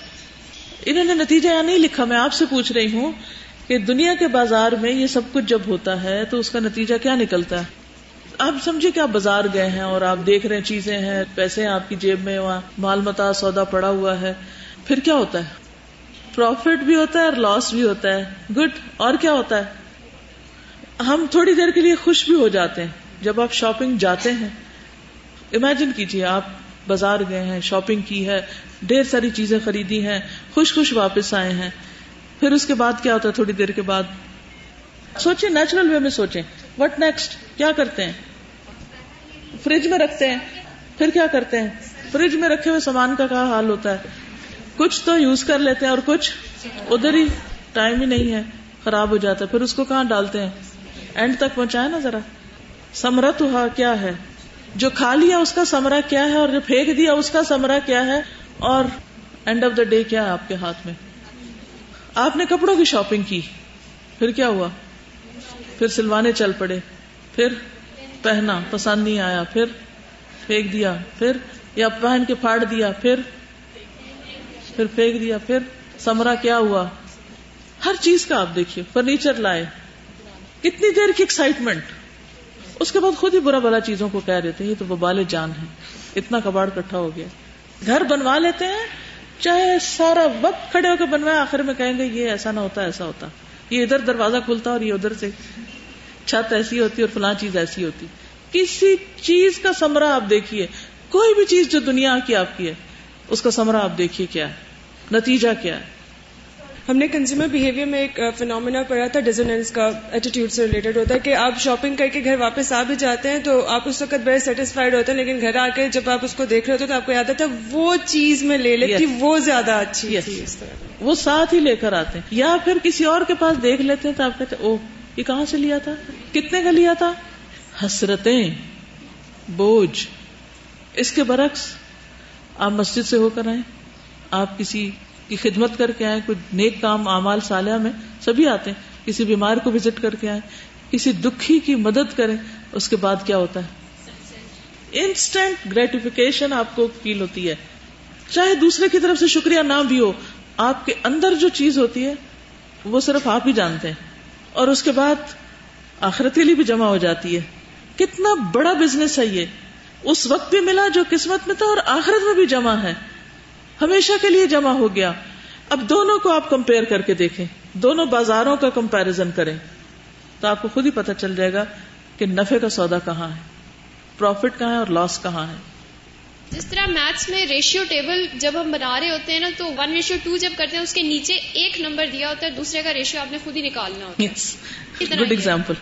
Speaker 1: انہوں نے نتیجہ یہاں نہیں لکھا میں آپ سے پوچھ رہی ہوں کہ دنیا کے بازار میں یہ سب کچھ جب ہوتا ہے تو اس کا نتیجہ کیا نکلتا ہے؟ آپ سمجھے کہ آپ بازار گئے ہیں اور آپ دیکھ رہے ہیں چیزیں ہیں پیسے ہیں آپ کی جیب میں وہاں مال متا سودا پڑا ہوا ہے پھر کیا ہوتا ہے؟ پروفٹ بھی ہوتا ہے اور لاس بھی ہوتا ہے۔ گڈ اور کیا ہوتا ہے؟ ہم تھوڑی دیر کے لیے خوش بھی ہو جاتے ہیں۔ جب آپ شاپنگ جاتے ہیں امیجن کیجیے آپ بازار گئے ہیں شاپنگ کی ہے، ڈھیر ساری چیزیں خریدی ہیں، خوش خوش واپس آئے ہیں، پھر اس کے بعد کیا ہوتا ہے؟ تھوڑی دیر کے بعد سوچیں نیچرل وے میں سوچیں۔ وٹ نیکسٹ کیا کرتے ہیں؟ فریج میں رکھتے ہیں۔ پھر کیا کرتے ہیں؟ فریج میں رکھے ہوئے سامان کا کیا حال ہوتا ہے؟ کچھ تو یوز کر لیتے ہیں اور کچھ ادھر ہی ٹائم ہی نہیں ہے، خراب ہو جاتا ہے۔ پھر اس کو کہاں ڈالتے ہیں؟ اینڈ تک پہنچائے نا ذرا۔ سمرا تو کیا ہے؟ جو کھا لیا اس کا سمرا کیا ہے اور جو پھینک دیا اس کا سمرا کیا ہے؟ اور اینڈ آف دا ڈے کیا ہے آپ کے ہاتھ میں؟ آپ نے کپڑوں کی شاپنگ کی۔ پھر کیا ہوا؟ پھر سلوانے چل پڑے۔ پھر پہنا، پسند نہیں آیا۔ پھر پھینک دیا۔ پھر یا پہن کے پھاڑ دیا۔ پھر پھر پھینک دیا۔ پھر سمرا کیا ہوا؟ ہر چیز کا آپ دیکھیے۔ فرنیچر لائے۔ کتنی دیر کی ایکسائٹمنٹ اس کے بعد خود ہی برا بلا چیزوں کو کہہ دیتے ہیں، یہ تو ببال جان ہے، اتنا کباڑ کٹھا ہو گیا۔ گھر بنوا لیتے ہیں، چاہے سارا وقت کھڑے ہو کے بنوائے، آخر میں کہیں گے یہ ایسا نہ ہوتا، ایسا ہوتا۔ یہ ادھر دروازہ کھلتا اور یہ ادھر سے چھت ایسی ہوتی اور فلاں چیز ایسی ہوتی۔ کسی چیز کا سمرا آپ دیکھیے۔ کوئی بھی چیز جو دنیا کی آپ کی ہے، اس کا سمرا آپ دیکھیے کیا ہے؟ نتیجہ کیا ہے؟
Speaker 4: ہم نے کنزیومر بہیویئر میں ایک فنومینا پڑھا تھا ڈیزنس کا ایٹیٹیوڈ سے ریلیٹڈ ہوتا ہے کہ آپ شاپنگ کر کے گھر واپس آ بھی جاتے ہیں تو آپ اس وقت بڑے سیٹسفائڈ ہوتے ہیں لیکن گھر آ کے جب آپ اس کو دیکھ رہے ہوتے تو آپ کو یاد آتا ہے وہ چیز میں لے لیتی وہ زیادہ اچھی
Speaker 1: اس طرح وہ ساتھ ہی لے کر آتے ہیں۔ یا پھر کسی اور کے پاس دیکھ لیتے ہیں تو آپ کہتے او یہ کہاں سے لیا تھا؟ کتنے کا لیا تھا؟ حسرتیں بوجھ۔ اس کے برعکس آپ مسجد سے ہو کر آئے آپ کسی کی خدمت کر کے آئے، کوئی نیک کام، اعمال سالیہ میں سبھی آتے ہیں، کسی بیمار کو وزٹ کر کے آئے، کسی دکھی کی مدد کریں، اس کے بعد کیا ہوتا ہے؟ انسٹنٹ گریٹیفیکیشن آپ کو فیل ہوتی ہے۔ چاہے دوسرے کی طرف سے شکریہ نہ بھی ہو، آپ کے اندر جو چیز ہوتی ہے، وہ صرف آپ ہی جانتے ہیں۔ اور اس کے بعد آخرت کے لیے بھی جمع ہو جاتی ہے۔ کتنا بڑا بزنس ہے یہ۔ اس وقت بھی ملا جو قسمت میں تھا اور آخرت میں بھی جمع ہے۔ ہمیشہ کے لیے جمع ہو گیا۔ اب دونوں کو آپ کمپیئر کر کے دیکھیں۔ دونوں بازاروں کا کمپیرزن کریں۔ تو آپ کو خود ہی پتہ چل جائے گا کہ نفے کا سودا کہاں ہے۔ پروفٹ کہاں ہے اور لاس کہاں ہے۔
Speaker 2: جس طرح میتھس میں ریشیو ٹیبل جب ہم بنا رہے ہوتے ہیں نا تو ون ریشیو ٹو جب کرتے ہیں اس کے نیچے ایک نمبر دیا ہوتا ہے دوسرے کا ریشیو آپ نے خود ہی نکالنا ہوتا ہے۔
Speaker 1: گڈ ایگزامپل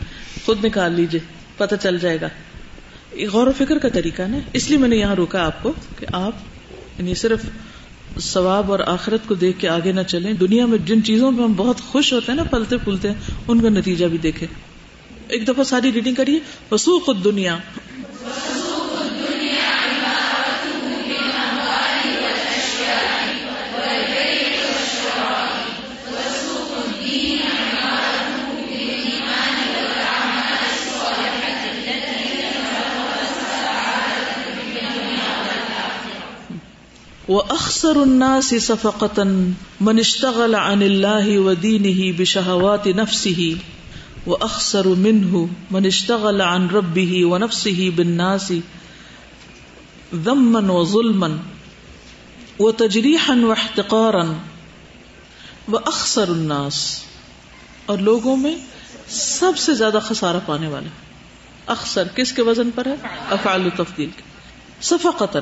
Speaker 1: خود نکال لیجیے پتہ چل جائے گا۔ غور و فکر کا طریقہ نا۔ اس لیے میں نے یہاں روکا آپ کو کہ آپ یعنی صرف ثواب اور آخرت کو دیکھ کے آگے نہ چلیں۔ دنیا میں جن چیزوں پہ ہم بہت خوش ہوتے ہیں نا، پلتے پھولتے ہیں، ان کا نتیجہ بھی دیکھیں۔ ایک دفعہ ساری ریڈنگ کریے وسوخ خود دنیا وہ اخسر الناس صفقتا من اشتغل عن اللہ و دینه بشہوات نفسه و منه من اشتغل عن ربه ونفسه بالناس ضمن و ظلم و تجریحن و احتقارن و اکثر الناس اور لوگوں میں سب سے زیادہ خسارہ پانے والے اکثر کس کے وزن پر ہے؟ افعال تفدیل کے۔ صفا قطن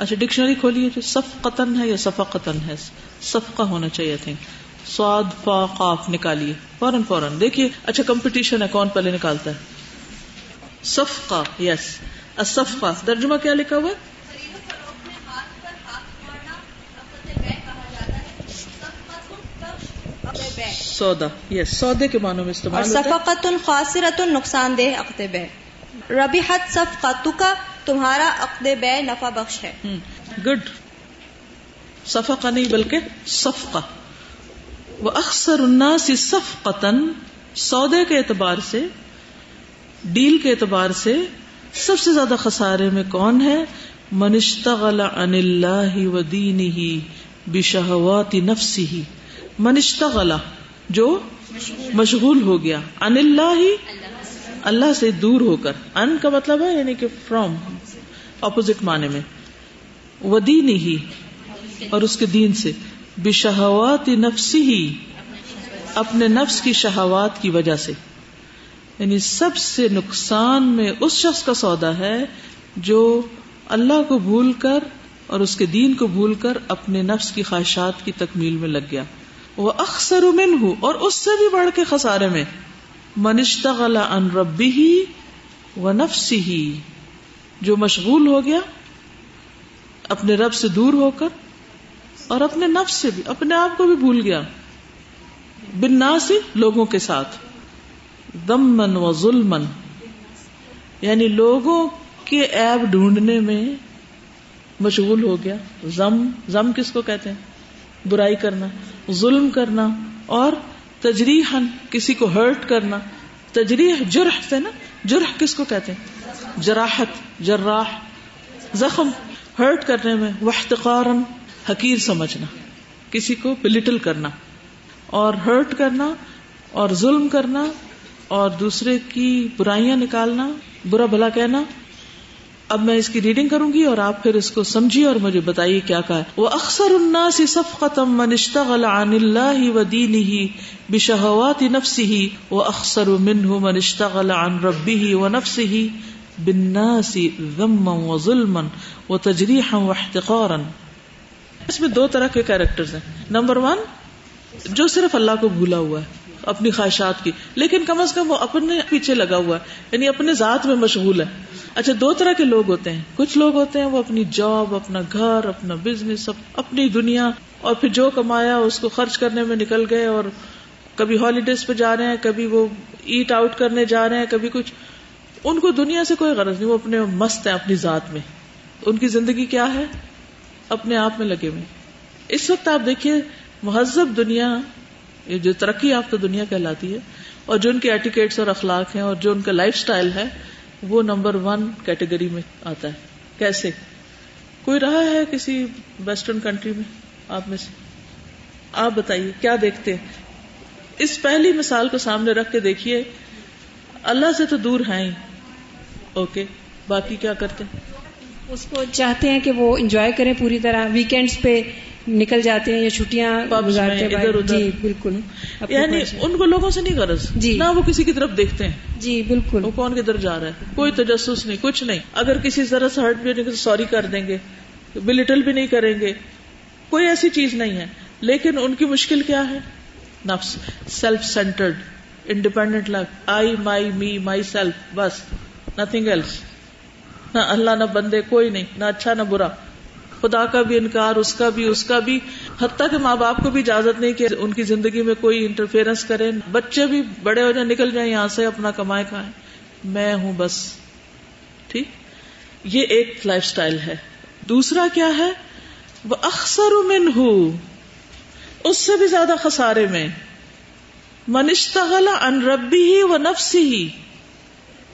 Speaker 1: اچھا ڈکشنری کھولیے جو صف قطن ہے یا صفا قطن ہے؟ صفقہ ہونا چاہیے تھے سواد فا قاف نکالیے، فوراً فوراً. دیکھیے اچھا کمپٹیشن ہے کون پہلے نکالتا ہے. صفقہ یس صفقہ ترجمہ کیا لکھا ہوا ہے؟ سودا یس سودے کے معنوں میں استعمال
Speaker 5: صفقت خاصرت نقصان دہ، عقد بے. ربی حد صف کا تمہارا عقد بے نفع بخش ہے۔
Speaker 1: گڈ صفقہ نہیں بلکہ صفقہ۔ وہ اکثر الناس صفقتن سودے کے اعتبار سے، ڈیل کے اعتبار سے سب سے زیادہ خسارے میں کون ہے؟ منشتغل عن اللہ و دینہ بشہوات نفسہ۔ منشتغل جو مشغول ہو گیا۔ ان اللہ ہی اللہ سے دور ہو کر۔ ان کا مطلب ہے یعنی کہ فرام اپوزٹ معنی میں۔ ودین ہی اور اس کے دین سے۔ بشہوات نفسی ہی۔ اپنے نفس کی شہوات کی وجہ سے۔ یعنی سب سے نقصان میں اس شخص کا سودا ہے جو اللہ کو بھول کر اور اس کے دین کو بھول کر اپنے نفس کی خواہشات کی تکمیل میں لگ گیا۔ وہ اکثر امن ہوں اور اس سے بھی بڑھ کے خسارے میں۔ منشتغل ان ربی ہی و نفسی ہی جو مشغول ہو گیا، اپنے رب سے دور ہو کر اور اپنے نفس سے بھی، اپنے آپ کو بھی بھول گیا۔ بن ناسی لوگوں کے ساتھ۔ دمن و ظلم یعنی لوگوں کے ایب ڈھونڈنے میں مشغول ہو گیا۔ زم زم کس کو کہتے ہیں؟ برائی کرنا، ظلم کرنا اور تجریح کسی کو ہرٹ کرنا۔ تجریح جرح سے نا، جرح کس کو کہتے ہیں؟ جراحت، جراح، زخم ہرٹ کرنے میں وحتقار حقیر سمجھنا، کسی کو پلٹل کرنا، اور ہرٹ کرنا، اور ظلم کرنا، اور دوسرے کی برائیاں نکالنا، برا بھلا کہنا۔ اب میں اس کی ریڈنگ کروں گی اور آپ پھر اس کو سمجھیے اور مجھے بتائیے کیا کہا وہ اکثر الناس صفقتم من اشتغل عن اللہ و دینہ بشہوات نفسہ و اکثر منہ من اشتغل عن ربہ و نفسہ بالناس و ظلما و تجریحا و احتقارا اس میں دو طرح کے کیریکٹرز ہیں۔ نمبر ون جو صرف اللہ کو بھولا ہوا ہے، اپنی خواہشات کی، لیکن کم از کم وہ اپنے پیچھے لگا ہوا ہے یعنی اپنے ذات میں مشغول ہے۔ اچھا دو طرح کے لوگ ہوتے ہیں۔ کچھ لوگ ہوتے ہیں وہ اپنی جاب اپنا گھر، اپنا بزنس اپنی دنیا، اور پھر جو کمایا اس کو خرچ کرنے میں نکل گئے اور کبھی ہالیڈیز پہ جا رہے ہیں، کبھی وہ ایٹ آؤٹ کرنے جا رہے ہیں، کبھی کچھ۔ ان کو دنیا سے کوئی غرض نہیں، وہ اپنے مست ہیں، اپنی ذات میں۔ ان کی زندگی کیا ہے؟ اپنے آپ میں لگے ہوئے۔ اس وقت آپ دیکھیے، مہذب دنیا، یہ جو ترقی یافتہ دنیا کہلاتی ہے، اور جو ان کے ایٹیکیٹس اور اخلاق ہیں، اور جو ان کا لائف سٹائل ہے، وہ نمبر ون کیٹیگری میں آتا ہے۔ کیسے؟ کوئی رہا ہے کسی ویسٹرن کنٹری میں؟ آپ میں سے؟ آپ بتائیے، کیا دیکھتے ہیں؟ اس پہلی مثال کو سامنے رکھ کے دیکھیے، اللہ سے تو دور ہیں ہی۔ اوکے باقی کیا کرتے ہیں؟
Speaker 6: اس کو چاہتے ہیں کہ وہ انجوائے کریں پوری طرح. ویکینڈز پہ نکل جاتے ہیں یا چھٹیاں گزارتے ہیں ادھر ادھر. جی بالکل.
Speaker 1: یعنی ان کو لوگوں سے نہیں غرض. جی. نہ وہ کسی کی طرف دیکھتے ہیں.
Speaker 6: جی بالکل.
Speaker 1: وہ کون کدھر جا رہا ہے؟ کوئی تجسس نہیں کچھ نہیں. اگر کسی ذرا سے ہرٹ بھی سوری کر دیں گے. بلٹل بھی نہیں کریں گے. کوئی ایسی چیز نہیں ہے. لیکن ان کی مشکل کیا ہے؟ نفس. سیلف سینٹرڈ انڈیپینڈنٹ لگ I my me myself بس. نتنگ ایلس نہ اللہ نہ بندے، کوئی نہیں، نہ اچھا نہ برا۔ خدا کا بھی انکار، اس کا بھی، اس کا بھی۔ حتیٰ کہ ماں باپ کو بھی اجازت نہیں کہ ان کی زندگی میں کوئی انٹرفیئرنس کرے۔ بچے بھی بڑے ہو جائیں، نکل جائیں، یہاں سے اپنا کمائے کھائیں۔ میں ہوں بس۔ ٹھیک؟ یہ ایک لائف سٹائل ہے۔ دوسرا کیا ہے؟ وہ اکثر من ہوں اس سے بھی زیادہ خسارے میں۔ منشتغل ان ربی ہی و نفسی ہی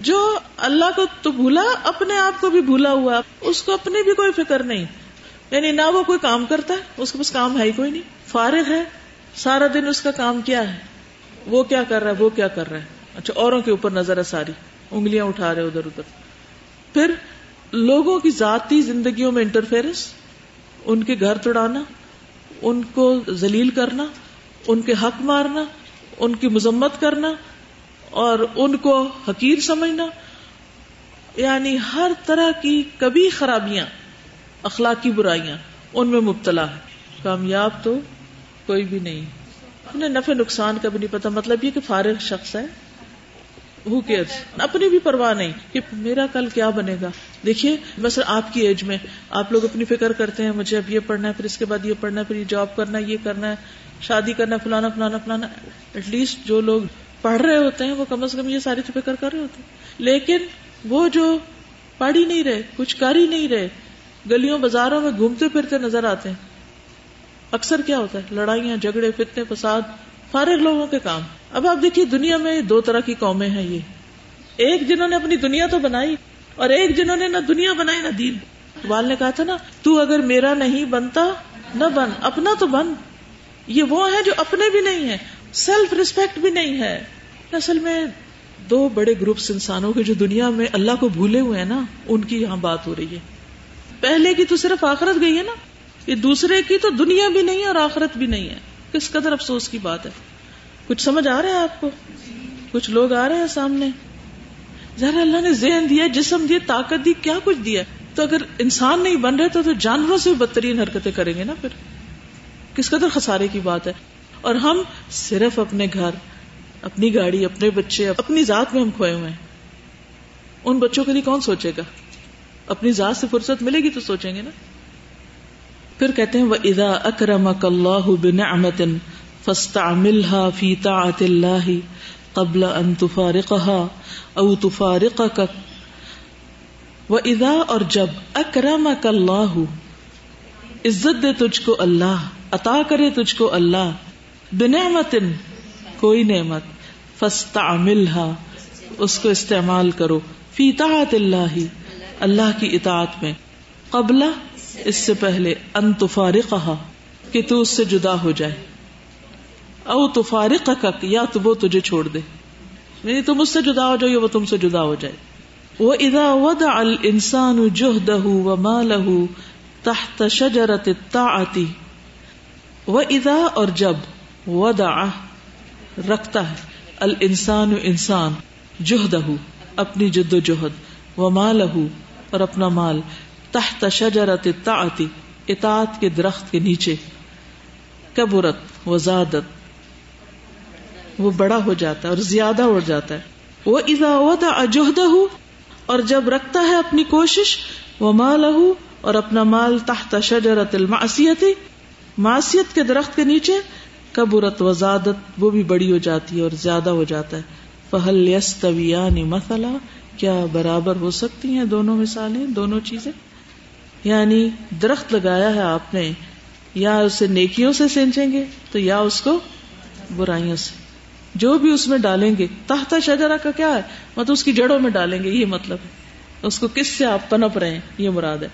Speaker 1: جو اللہ کو تو بھولا، اپنے آپ کو بھی بھولا ہوا، اس کو اپنی بھی کوئی فکر نہیں۔ یعنی نہ وہ کوئی کام کرتا ہے، اس کے پاس کام ہے ہی کوئی نہیں۔ فارغ ہے، سارا دن اس کا کام کیا ہے؟ وہ کیا کر رہا ہے، وہ کیا کر رہا ہے؟ اچھا اوروں کے اوپر نظر ہے ساری۔ انگلیاں اٹھا رہے ادھر ادھر۔ پھر لوگوں کی ذاتی زندگیوں میں انٹرفیئرنس ان کے گھر توڑانا، ان کو ذلیل کرنا، ان کے حق مارنا، ان کی مذمت کرنا اور ان کو حقیر سمجھنا یعنی ہر طرح کی کبھی خرابیاں، اخلاقی برائیاں ان میں مبتلا ہے کامیاب تو کوئی بھی نہیں۔ اپنے نفع نقصان کا بھی نہیں پتا مطلب یہ کہ فارغ شخص ہے۔ ہو کیئر اپنی بھی پرواہ نہیں کہ میرا کل کیا بنے گا۔ دیکھیے بس آپ کی ایج میں آپ لوگ اپنی فکر کرتے ہیں، مجھے اب یہ پڑھنا ہے، پھر اس کے بعد یہ پڑھنا ہے، پھر یہ جاب کرنا ہے، یہ کرنا ہے، شادی کرنا فلانا فلانا فلانا۔ ایٹ لیسٹ جو لوگ پڑھ رہے ہوتے ہیں وہ کم از کم یہ ساری تو فکر کر رہے ہوتے ہیں۔ لیکن وہ جو پڑھ ہی نہیں رہے، کچھ کر ہی نہیں رہے، گلیوں بازاروں میں گھومتے پھرتے نظر آتے ہیں۔ اکثر کیا ہوتا ہے؟ لڑائیاں، جھگڑے، فتنے، فساد، فارغ لوگوں کے کام۔ اب آپ دیکھیے دنیا میں دو طرح کی قومیں ہیں یہ۔ ایک جنہوں نے اپنی دنیا تو بنائی اور ایک جنہوں نے نہ دنیا بنائی نہ دین۔ وال نے کہا تھا نا، تو اگر میرا نہیں بنتا، نہ بن، اپنا تو بن۔ یہ وہ ہے جو اپنے بھی نہیں ہے سیلف ریسپیکٹ بھی نہیں ہے۔ اصل میں دو بڑے گروپس انسانوں کے جو دنیا میں اللہ کو بھولے ہوئے ہیں نا ان کی یہاں بات ہو رہی ہے۔ پہلے کی تو صرف آخرت گئی ہے نا یہ دوسرے کی تو دنیا بھی نہیں ہے اور آخرت بھی نہیں ہے۔ کس قدر افسوس کی بات ہے۔ کچھ سمجھ آ رہا ہے آپ کو؟ کچھ لوگ آ رہے ہیں سامنے۔ ذرا اللہ نے ذہن دیا جسم دیا طاقت دی کیا کچھ دیا تو اگر انسان نہیں بن رہے تو, تو جانوروں سے بدترین حرکتیں کریں گے نا پھر۔ کس قدر خسارے کی بات ہے۔ اور ہم صرف اپنے گھر اپنی گاڑی، اپنے بچے، اپنی ذات میں ہم کھوئے ہوئے ہیں۔ ان بچوں کے لیے کون سوچے گا؟ اپنی ذات سے فرصت ملے گی تو سوچیں گے نا۔ پھر کہتے ہیں وہ ادا اکرم اللہ بن امتن فستا ملحا فیتا اللہ قبل ان تفارقہ او تفارق و ادا اور جب اکرم اللہ عزت دے تجھ کو اللہ، عطا کرے تجھ کو اللہ۔ بنعمتن کوئی نعمت۔ فستا اس کو استعمال کرو۔ فیتا اللہ اللہ کی اطاعت میں۔ قبل، اس سے پہلے، ان تفارق کہ تو اس سے جدا ہو جائے۔ او تفارق یا تو وہ تجھے چھوڑ دے۔ یعنی تم اس سے جدا ہو جاؤ یا وہ تم سے جدا ہو جائے۔ وہ ادا ود السان جہدہ و مالہ تحت شجرت الطاعتی وہ ادا اور جب ودا رکھتا ہے۔ الانسان انسان جہدہ اپنی جد و جہد و مالہ اور اپنا مال، تحت شجرت الطاعتی اطاعت کے درخت کے نیچے۔ کبرت وزادت وہ بڑا ہو جاتا ہے اور زیادہ اڑ جاتا ہے۔ وہ اذا وضع جہدہ اور جب رکھتا ہے اپنی کوشش وہ مال اور اپنا مال تحت شجرت المعصیت، معصیت کے درخت کے نیچے کبرت وزادت، وہ بھی بڑی ہو جاتی ہے اور زیادہ ہو جاتا ہے۔ فہل یستویان مثلا؟ کیا برابر ہو سکتی ہیں دونوں مثالیں، دونوں چیزیں؟ یعنی درخت لگایا ہے آپ نے، یا اسے نیکیوں سے سینچیں گے تو یا اس کو برائیوں سے۔ جو بھی اس میں ڈالیں گے، تحت شجرا کا کیا ہے؟ مطلب اس کی جڑوں میں ڈالیں گے، یہ مطلب ہے۔ اس کو کس سے آپ پنپ رہے ہیں؟ یہ مراد ہے۔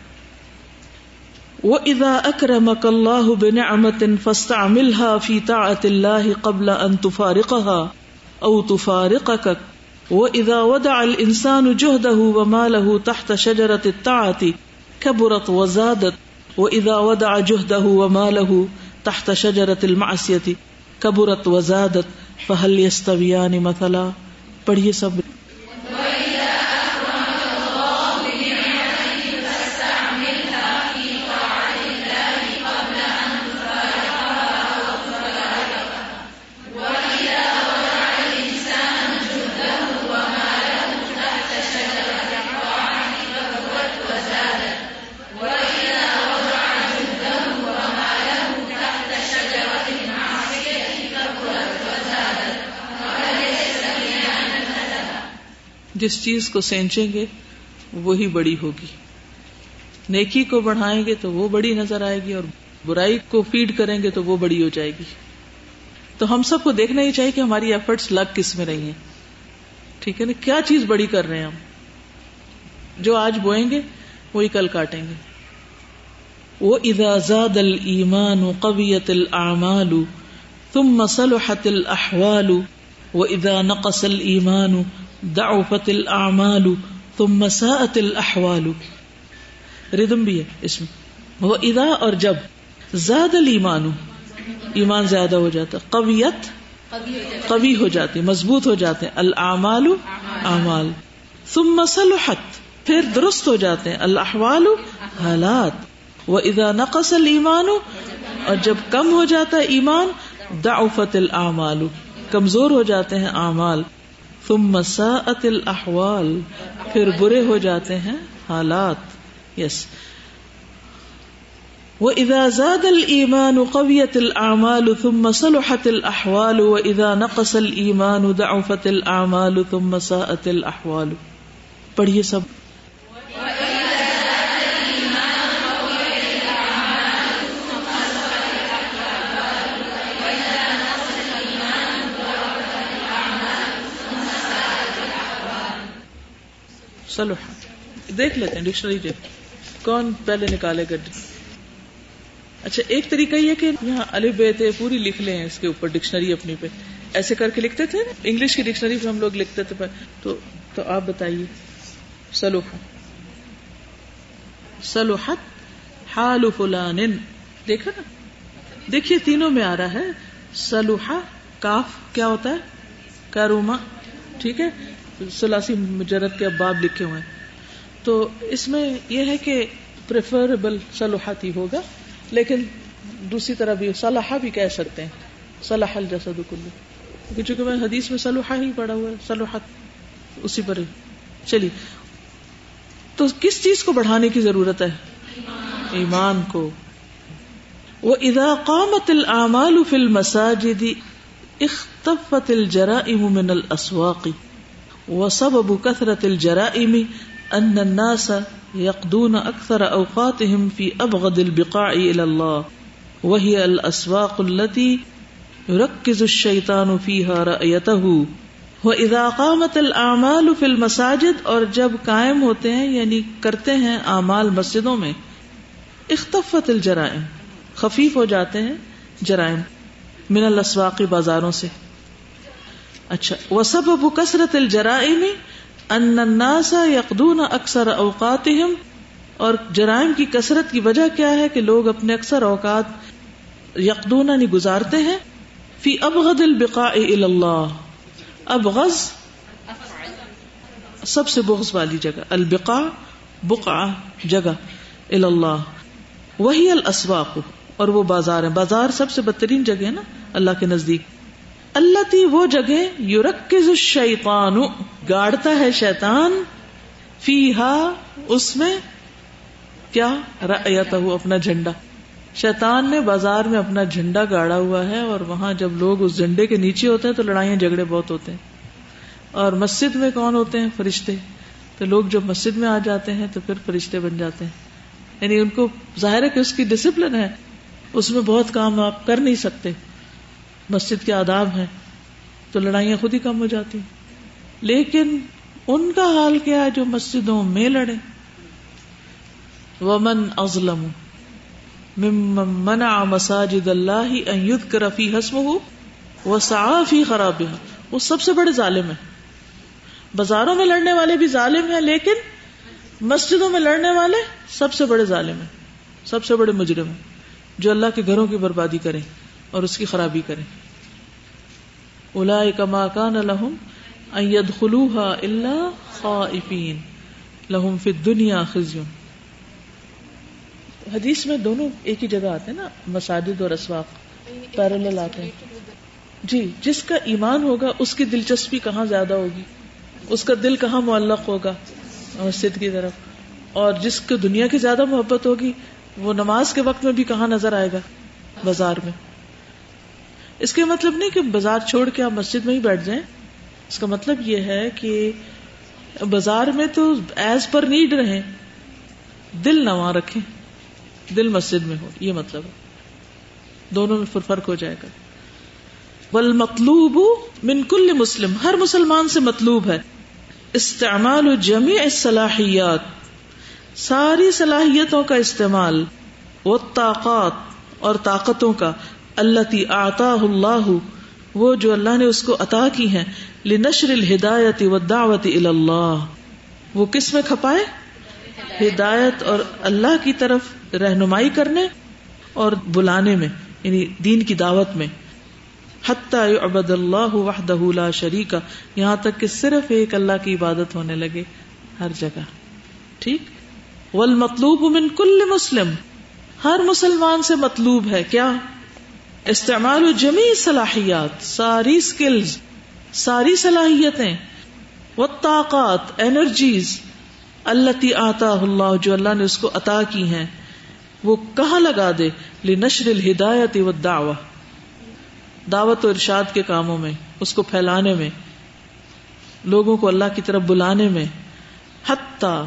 Speaker 1: وہ ادا اکرمک اللہ بن امت فستا ملحا فی طاعت اللہ قبل ان تفارقها او تفارقك واذا وضع الانسان جهده وماله تحت شجره الطاعه كبرت وزادت واذا وضع جهده وماله تحت شجره المعصيه كبرت وزادت فهل يستويان مثلا؟ پڑھیے سب جس چیز کو سینچیں گے، وہی بڑی ہوگی۔ نیکی کو بڑھائیں گے تو وہ بڑی نظر آئے گی اور برائی کو فیڈ کریں گے تو وہ بڑی ہو جائے گی۔ تو ہم سب کو دیکھنا ہی چاہیے کہ ہماری ایفرٹس لگ کس میں رہی ہیں۔ ٹھیک ہے نا؟ کیا چیز بڑی کر رہے ہیں ہم؟ جو آج بوئیں گے، وہی کل کاٹیں گے۔ وہ ازازاد المان قبیت العمال تم مسل حت الحوال ادا نقص المان ضعفت الاعمال ثم ساءت الاحوال ردم بھی ہے اس میں. وہ ادا اور جب زیادہ ایمان ایمان زیادہ ہو جاتا. قویت قوی ہو جاتی مضبوط ہو جاتے. العمال اعمال ثم صلحت پھر درست ہو جاتے. ہیں الاحوال حالات. وہ ادا نقص المان اور جب کم ہو جاتا ہے ایمان دعفت الاعمال کمزور ہو جاتے ہیں اعمال. تم ساءت الاحوال پھر برے ہو جاتے ہیں حالات۔ یس وإذا زاد المان قویت العمال تم مسلحت صلحت و ادا نقص الإيمان ضعفت الأعمال ثم ساءت الأحوال۔ پڑھیے سب۔ صلح دیکھ لیتے ہیں ڈکشنری دیکھ کون پہلے نکالے گا؟ اچھا ایک طریقہ یہ کہ یہاں الف بے تھے پوری لکھ لیں اس کے اوپر ڈکشنری اپنی پہ. ایسے کر کے لکھتے تھے انگلش کی ڈکشنری پہ ہم لوگ لکھتے تھے، تو تو آپ بتائیے. سلوح سلوحت حال فلان دیکھا نا؟ دیکھیے، تینوں میں آ رہا ہے. سلوحا کاف کیا ہوتا ہے؟ کاروما. ٹھیک ہے؟ سلاسی مجرد کے اباب لکھے ہوئے ہیں۔ تو اس میں یہ ہے کہ پریفریبل سلوحت ہوگا، لیکن دوسری طرح بھی صلاح بھی کہہ سکتے ہیں۔ صلاح الجسد کلو۔ چونکہ میں حدیث میں صلاح ہی پڑا ہوا ہے صلاحت اسی پر چلیے۔ تو کس چیز کو بڑھانے کی ضرورت ہے؟ ایمان کو۔ وہ ادا قامت العمال فی المساجد اختفت الجرائم من الاسواق۔ وسبب كثرة الجرائم ان الناس يقضون اكثر اوقاتهم في ابغض البقاع الى الله، وهي الاسواق التي يركز الشيطان فيها رايته واذا قامت الاعمال في المساجد اور جب قائم ہوتے ہیں یعنی کرتے ہیں اعمال مسجدوں میں، اختفت الجرائم، خفیف ہو جاتے ہیں جرائم من الاسواق بازاروں سے۔ اچھا وسبب كثرة الجرائم ان الناس یقدون اکثر اوقات اور جرائم کی کثرت کی وجہ کیا ہے کہ لوگ اپنے اکثر اوقات یقدون نہیں گزارتے ہیں؟ فی ابغض البقاء الى اللہ، ابغض سب سے بغض والی جگہ، البقاء بقع جگہ الى اللہ، وہی الاسواق، اور وہ بازار ہیں۔ بازار سب سے بدترین جگہ ہے نا، اللہ کے نزدیک۔ اللہ تی وہ جگہ یورکز الشیطان، گاڑتا ہے شیطان فی ہا اس میں کیا؟ رأیتا ہو اپنا جھنڈا۔ شیطان نے بازار میں اپنا جھنڈا گاڑا ہوا ہے اور وہاں جب لوگ اس جھنڈے کے نیچے ہوتے ہیں تو لڑائیاں جھگڑے بہت ہوتے ہیں۔ اور مسجد میں کون ہوتے ہیں؟ فرشتے۔ تو لوگ جب مسجد میں آ جاتے ہیں تو پھر فرشتے بن جاتے ہیں۔ یعنی ان کو ظاہر ہے کہ اس کی ڈسپلن ہے۔ اس میں بہت کام آپ کر نہیں سکتے۔ مسجد کے آداب ہیں، تو لڑائیاں خود ہی کم ہو جاتی لیکن ان کا حال کیا ہے جو مسجدوں میں لڑے؟ ومن ازلم منع مساجد اللہ ان یذکر فی حسمہ وسعى فی خرابها۔ وہ سب سے بڑے ظالم ہیں۔ بازاروں میں لڑنے والے بھی ظالم ہیں، لیکن مسجدوں میں لڑنے والے سب سے بڑے ظالم ہیں، سب سے بڑے مجرم ہیں، جو اللہ کے گھروں کی بربادی کریں۔ اور اس کی خرابی کریں۔ الا کما کان لہم اید خلوہ اللہ خائفین، لہم فی دنیا خزیون۔ حدیث میں دونوں ایک ہی جگہ آتے ہیں نا، مساجد اور اسواق پیرل آتے ہیں۔ جی جس کا ایمان ہوگا، اس کی دلچسپی کہاں زیادہ ہوگی؟ اس کا دل کہاں معلق ہوگا؟ مسجد کی طرف۔ اور جس کو دنیا کی زیادہ محبت ہوگی، وہ نماز کے وقت میں بھی کہاں نظر آئے گا؟ بازار میں۔ اس کے مطلب نہیں کہ بازار چھوڑ کے آپ مسجد میں ہی بیٹھ جائیں۔ اس کا مطلب یہ ہے کہ بازار میں تو ایز پر نیڈ رہے دل نہ وہاں رکھے دل مسجد میں ہو۔ یہ مطلب ہے۔ دونوں میں فرق ہو جائے گا۔ بل مطلوب من کل مسلم۔ ہر مسلمان سے مطلوب ہے۔ استعمال جمی صلاحیات ساری صلاحیتوں کا استعمال۔ وہ طاقت اور طاقتوں کا۔ اللہ آتا اللہ، وہ جو اللہ نے اس کو عطا کی ہیں، لنشر الہدایت و دعوت اللہ۔ وہ کس میں کھپائے؟ ہدایت اور اللہ کی طرف رہنمائی کرنے اور بلانے میں یعنی دین کی دعوت میں۔ حتی عبد اللہ وحدہ لا شریک، یہاں تک کہ صرف ایک اللہ کی عبادت ہونے لگے ہر جگہ۔ ٹھیک؟ والمطلوب من کل مسلم۔ ہر مسلمان سے مطلوب ہے، کیا؟ استعمال جمی صلاحیات، ساری سکلز ساری صلاحیتیں وہ طاقت انرجیز اللہ آتا اللہ، جو اللہ نے اس کو عطا کی ہیں، وہ کہاں لگا دے؟ نشر الہدایت و دعوی دعوت و ارشاد کے کاموں میں، اس کو پھیلانے میں، لوگوں کو اللہ کی طرف بلانے میں، حتی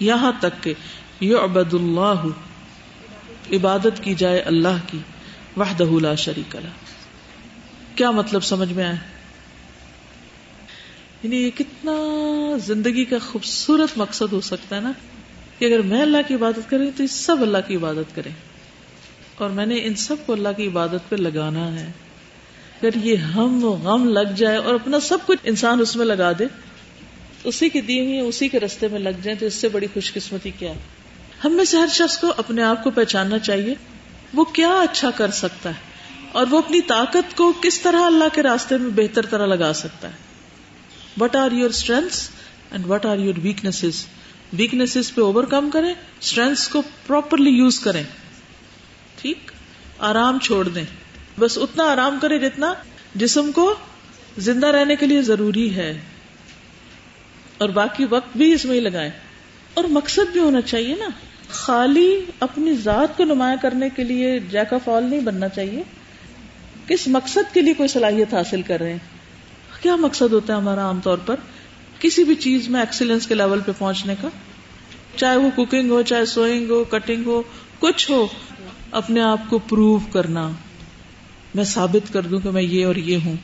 Speaker 1: یہاں تک کہ یعبد اللہ عبادت کی جائے اللہ کی۔ وحدہ لا شریک اللہ کیا مطلب سمجھ میں آئے یعنی یہ کتنا زندگی کا خوبصورت مقصد ہو سکتا ہے نا کہ اگر میں اللہ کی عبادت کروں تو سب اللہ کی عبادت کریں۔ اور میں نے ان سب کو اللہ کی عبادت پہ لگانا ہے۔ اگر یہ ہم غم لگ جائے اور اپنا سب کچھ انسان اس میں لگا دے، اسی کی دی ہوئی اسی کے رستے میں لگ جائیں تو اس سے بڑی خوش قسمتی کیا ہم میں سے ہر شخص کو اپنے آپ کو پہچاننا چاہیے۔ وہ کیا اچھا کر سکتا ہے اور وہ اپنی طاقت کو کس طرح اللہ کے راستے میں بہتر طرح لگا سکتا ہے؟ What are your strength and what are your weakness weakness پہ اوور کم کریں اسٹرینتھ کو پراپرلی یوز کریں. ٹھیک؟ آرام چھوڑ دیں. بس اتنا آرام کرے جتنا جسم کو زندہ رہنے کے لیے ضروری ہے. اور باقی وقت بھی اس میں ہی لگائیں. اور مقصد بھی ہونا چاہیے نا. خالی اپنی ذات کو نمایاں کرنے کے لیے جیکا فال نہیں بننا چاہیے۔ کس مقصد کے لیے کوئی صلاحیت حاصل کر رہے ہیں؟ کیا مقصد ہوتا ہے ہمارا عام طور پر؟ کسی بھی چیز میں ایکسیلنس کے لیول پہ پہنچنے کا۔ چاہے وہ کوکنگ ہو، چاہے سوئنگ ہو کٹنگ ہو، کچھ ہو، اپنے آپ کو پروو کرنا۔ میں ثابت کر دوں کہ میں یہ اور یہ ہوں۔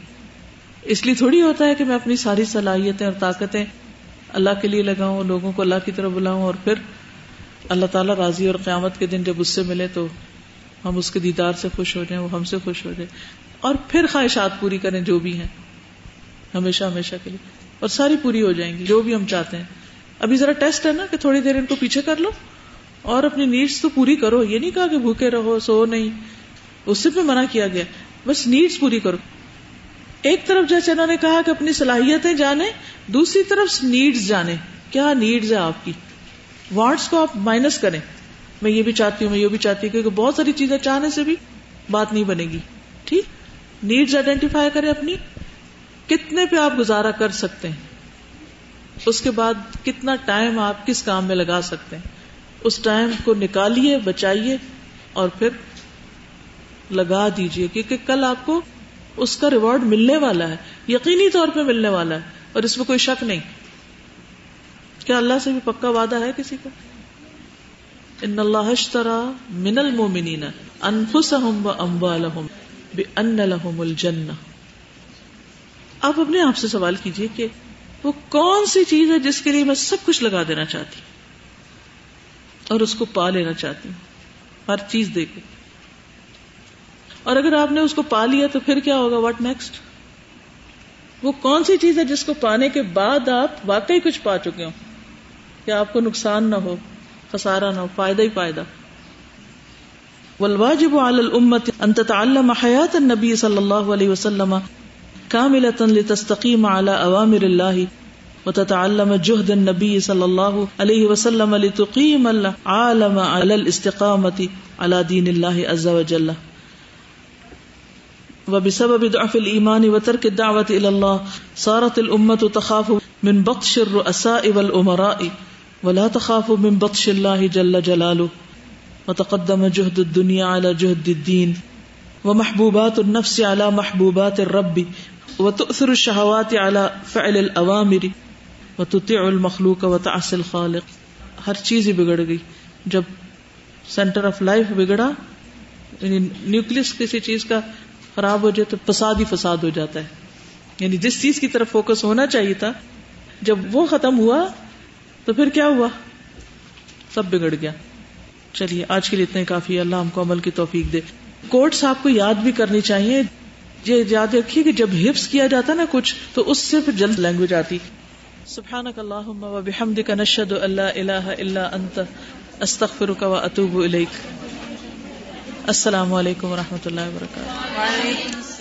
Speaker 1: اس لیے تھوڑی ہوتا ہے کہ میں اپنی ساری صلاحیتیں اور طاقتیں اللہ کے لیے لگاؤں، لوگوں کو اللہ کی طرف بلاؤں اور پھر اللہ تعالیٰ راضی اور قیامت کے دن جب اس سے ملے تو ہم اس کے دیدار سے خوش ہو جائیں، وہ ہم سے خوش ہو جائے اور پھر خواہشات پوری کریں جو بھی ہیں، ہمیشہ ہمیشہ کے لیے۔ اور ساری پوری ہو جائیں گی، جو بھی ہم چاہتے ہیں۔ ابھی ذرا ٹیسٹ ہے نا کہ تھوڑی دیر ان کو پیچھے کر لو۔ اور اپنی نیڈس تو پوری کرو، یہ نہیں کہا کہ بھوکے رہو، سو نہیں۔ اس سے بھی منع کیا گیا۔ بس نیڈس پوری کرو۔ ایک طرف جیسے انہوں نے کہا کہ اپنی صلاحیتیں جانے دوسری طرف نیڈس جانے کیا نیڈس ہے آپ کی؟ وانٹس کو آپ مائنس کریں۔ میں یہ بھی چاہتی ہوں، میں یہ بھی چاہتی ہوں کیونکہ بہت ساری چیزیں چاہنے سے بھی بات نہیں بنے گی۔ ٹھیک؟ نیڈس آئیڈینٹیفائی کریں اپنی۔ کتنے پہ آپ گزارا کر سکتے ہیں؟ اس کے بعد کتنا ٹائم آپ کس کام میں لگا سکتے ہیں؟ اس ٹائم کو نکالیے، بچائیے اور پھر لگا دیجیے کیونکہ کل آپ کو اس کا ریوارڈ ملنے والا ہے۔ یقینی طور پہ ملنے والا ہے اور اس میں کوئی شک نہیں۔ کیا اللہ سے بھی پکا وعدہ ہے کسی کا؟ ان اللہ اشترا من المؤمنین انفسهم واموالهم بان لهم الجنہ۔ آپ اپنے آپ سے سوال کیجیے کہ وہ کون سی چیز ہے جس کے لیے میں سب کچھ لگا دینا چاہتی ہوں اور اس کو پا لینا چاہتی ہوں؟ ہر چیز دے کے اور اگر آپ نے اس کو پا لیا تو پھر کیا ہوگا؟ واٹ نیکسٹ وہ کون سی چیز ہے جس کو پانے کے بعد آپ واقعی کچھ پا چکے ہو کہ آپ کو نقصان نہ ہو خسارا نہ ہو، فائدہ ہی فائدہ۔ والواجب على الامه ان تتعلم حياه النبي صلى الله عليه وسلم كامله لتستقيم على اوامر الله وتتعلم جهد النبي صلى الله عليه وسلم لتقيم العالم على الاستقامه على دين الله عز وجل۔ وبسبب ضعف الايمان وترك الدعوه الى الله صارت الامه تخاف من بطش الرؤساء والامراء۔ ولا تخاف من بطش الله جل جلاله وتقدم جهد الدنيا على جهد الدين ومحبوبات النفس على محبوبات الرب وتؤثر الشهوات على فعل الأوامر وتطيع المخلوق وتعصي الخالق. ہر چیز ہی بگڑ گئی. جب سینٹر آف لائف بگڑا یعنی نیوکلس کسی چیز کا خراب ہو جائے تو فساد ہی فساد ہو جاتا ہے. یعنی جس چیز کی طرف فوکس ہونا چاہیے تھا، جب وہ ختم ہوا تو پھر کیا ہوا؟ سب بگڑ گیا۔ چلیے، آج کے لیے اتنے کافی۔ اللہ ہم کو عمل کی توفیق دے۔ کوٹس آپ کو یاد بھی کرنی چاہیے۔ یہ یاد رکھیے کہ جب حفظ کیا جاتا نا کچھ، تو اس سے پھر جلد لینگویج آتی۔ سبحانك اللهم وبحمدك نشهد ان لا اله الا انت استغفرك واتوب اليك السلام علیکم و رحمۃ اللہ وبرکاتہ۔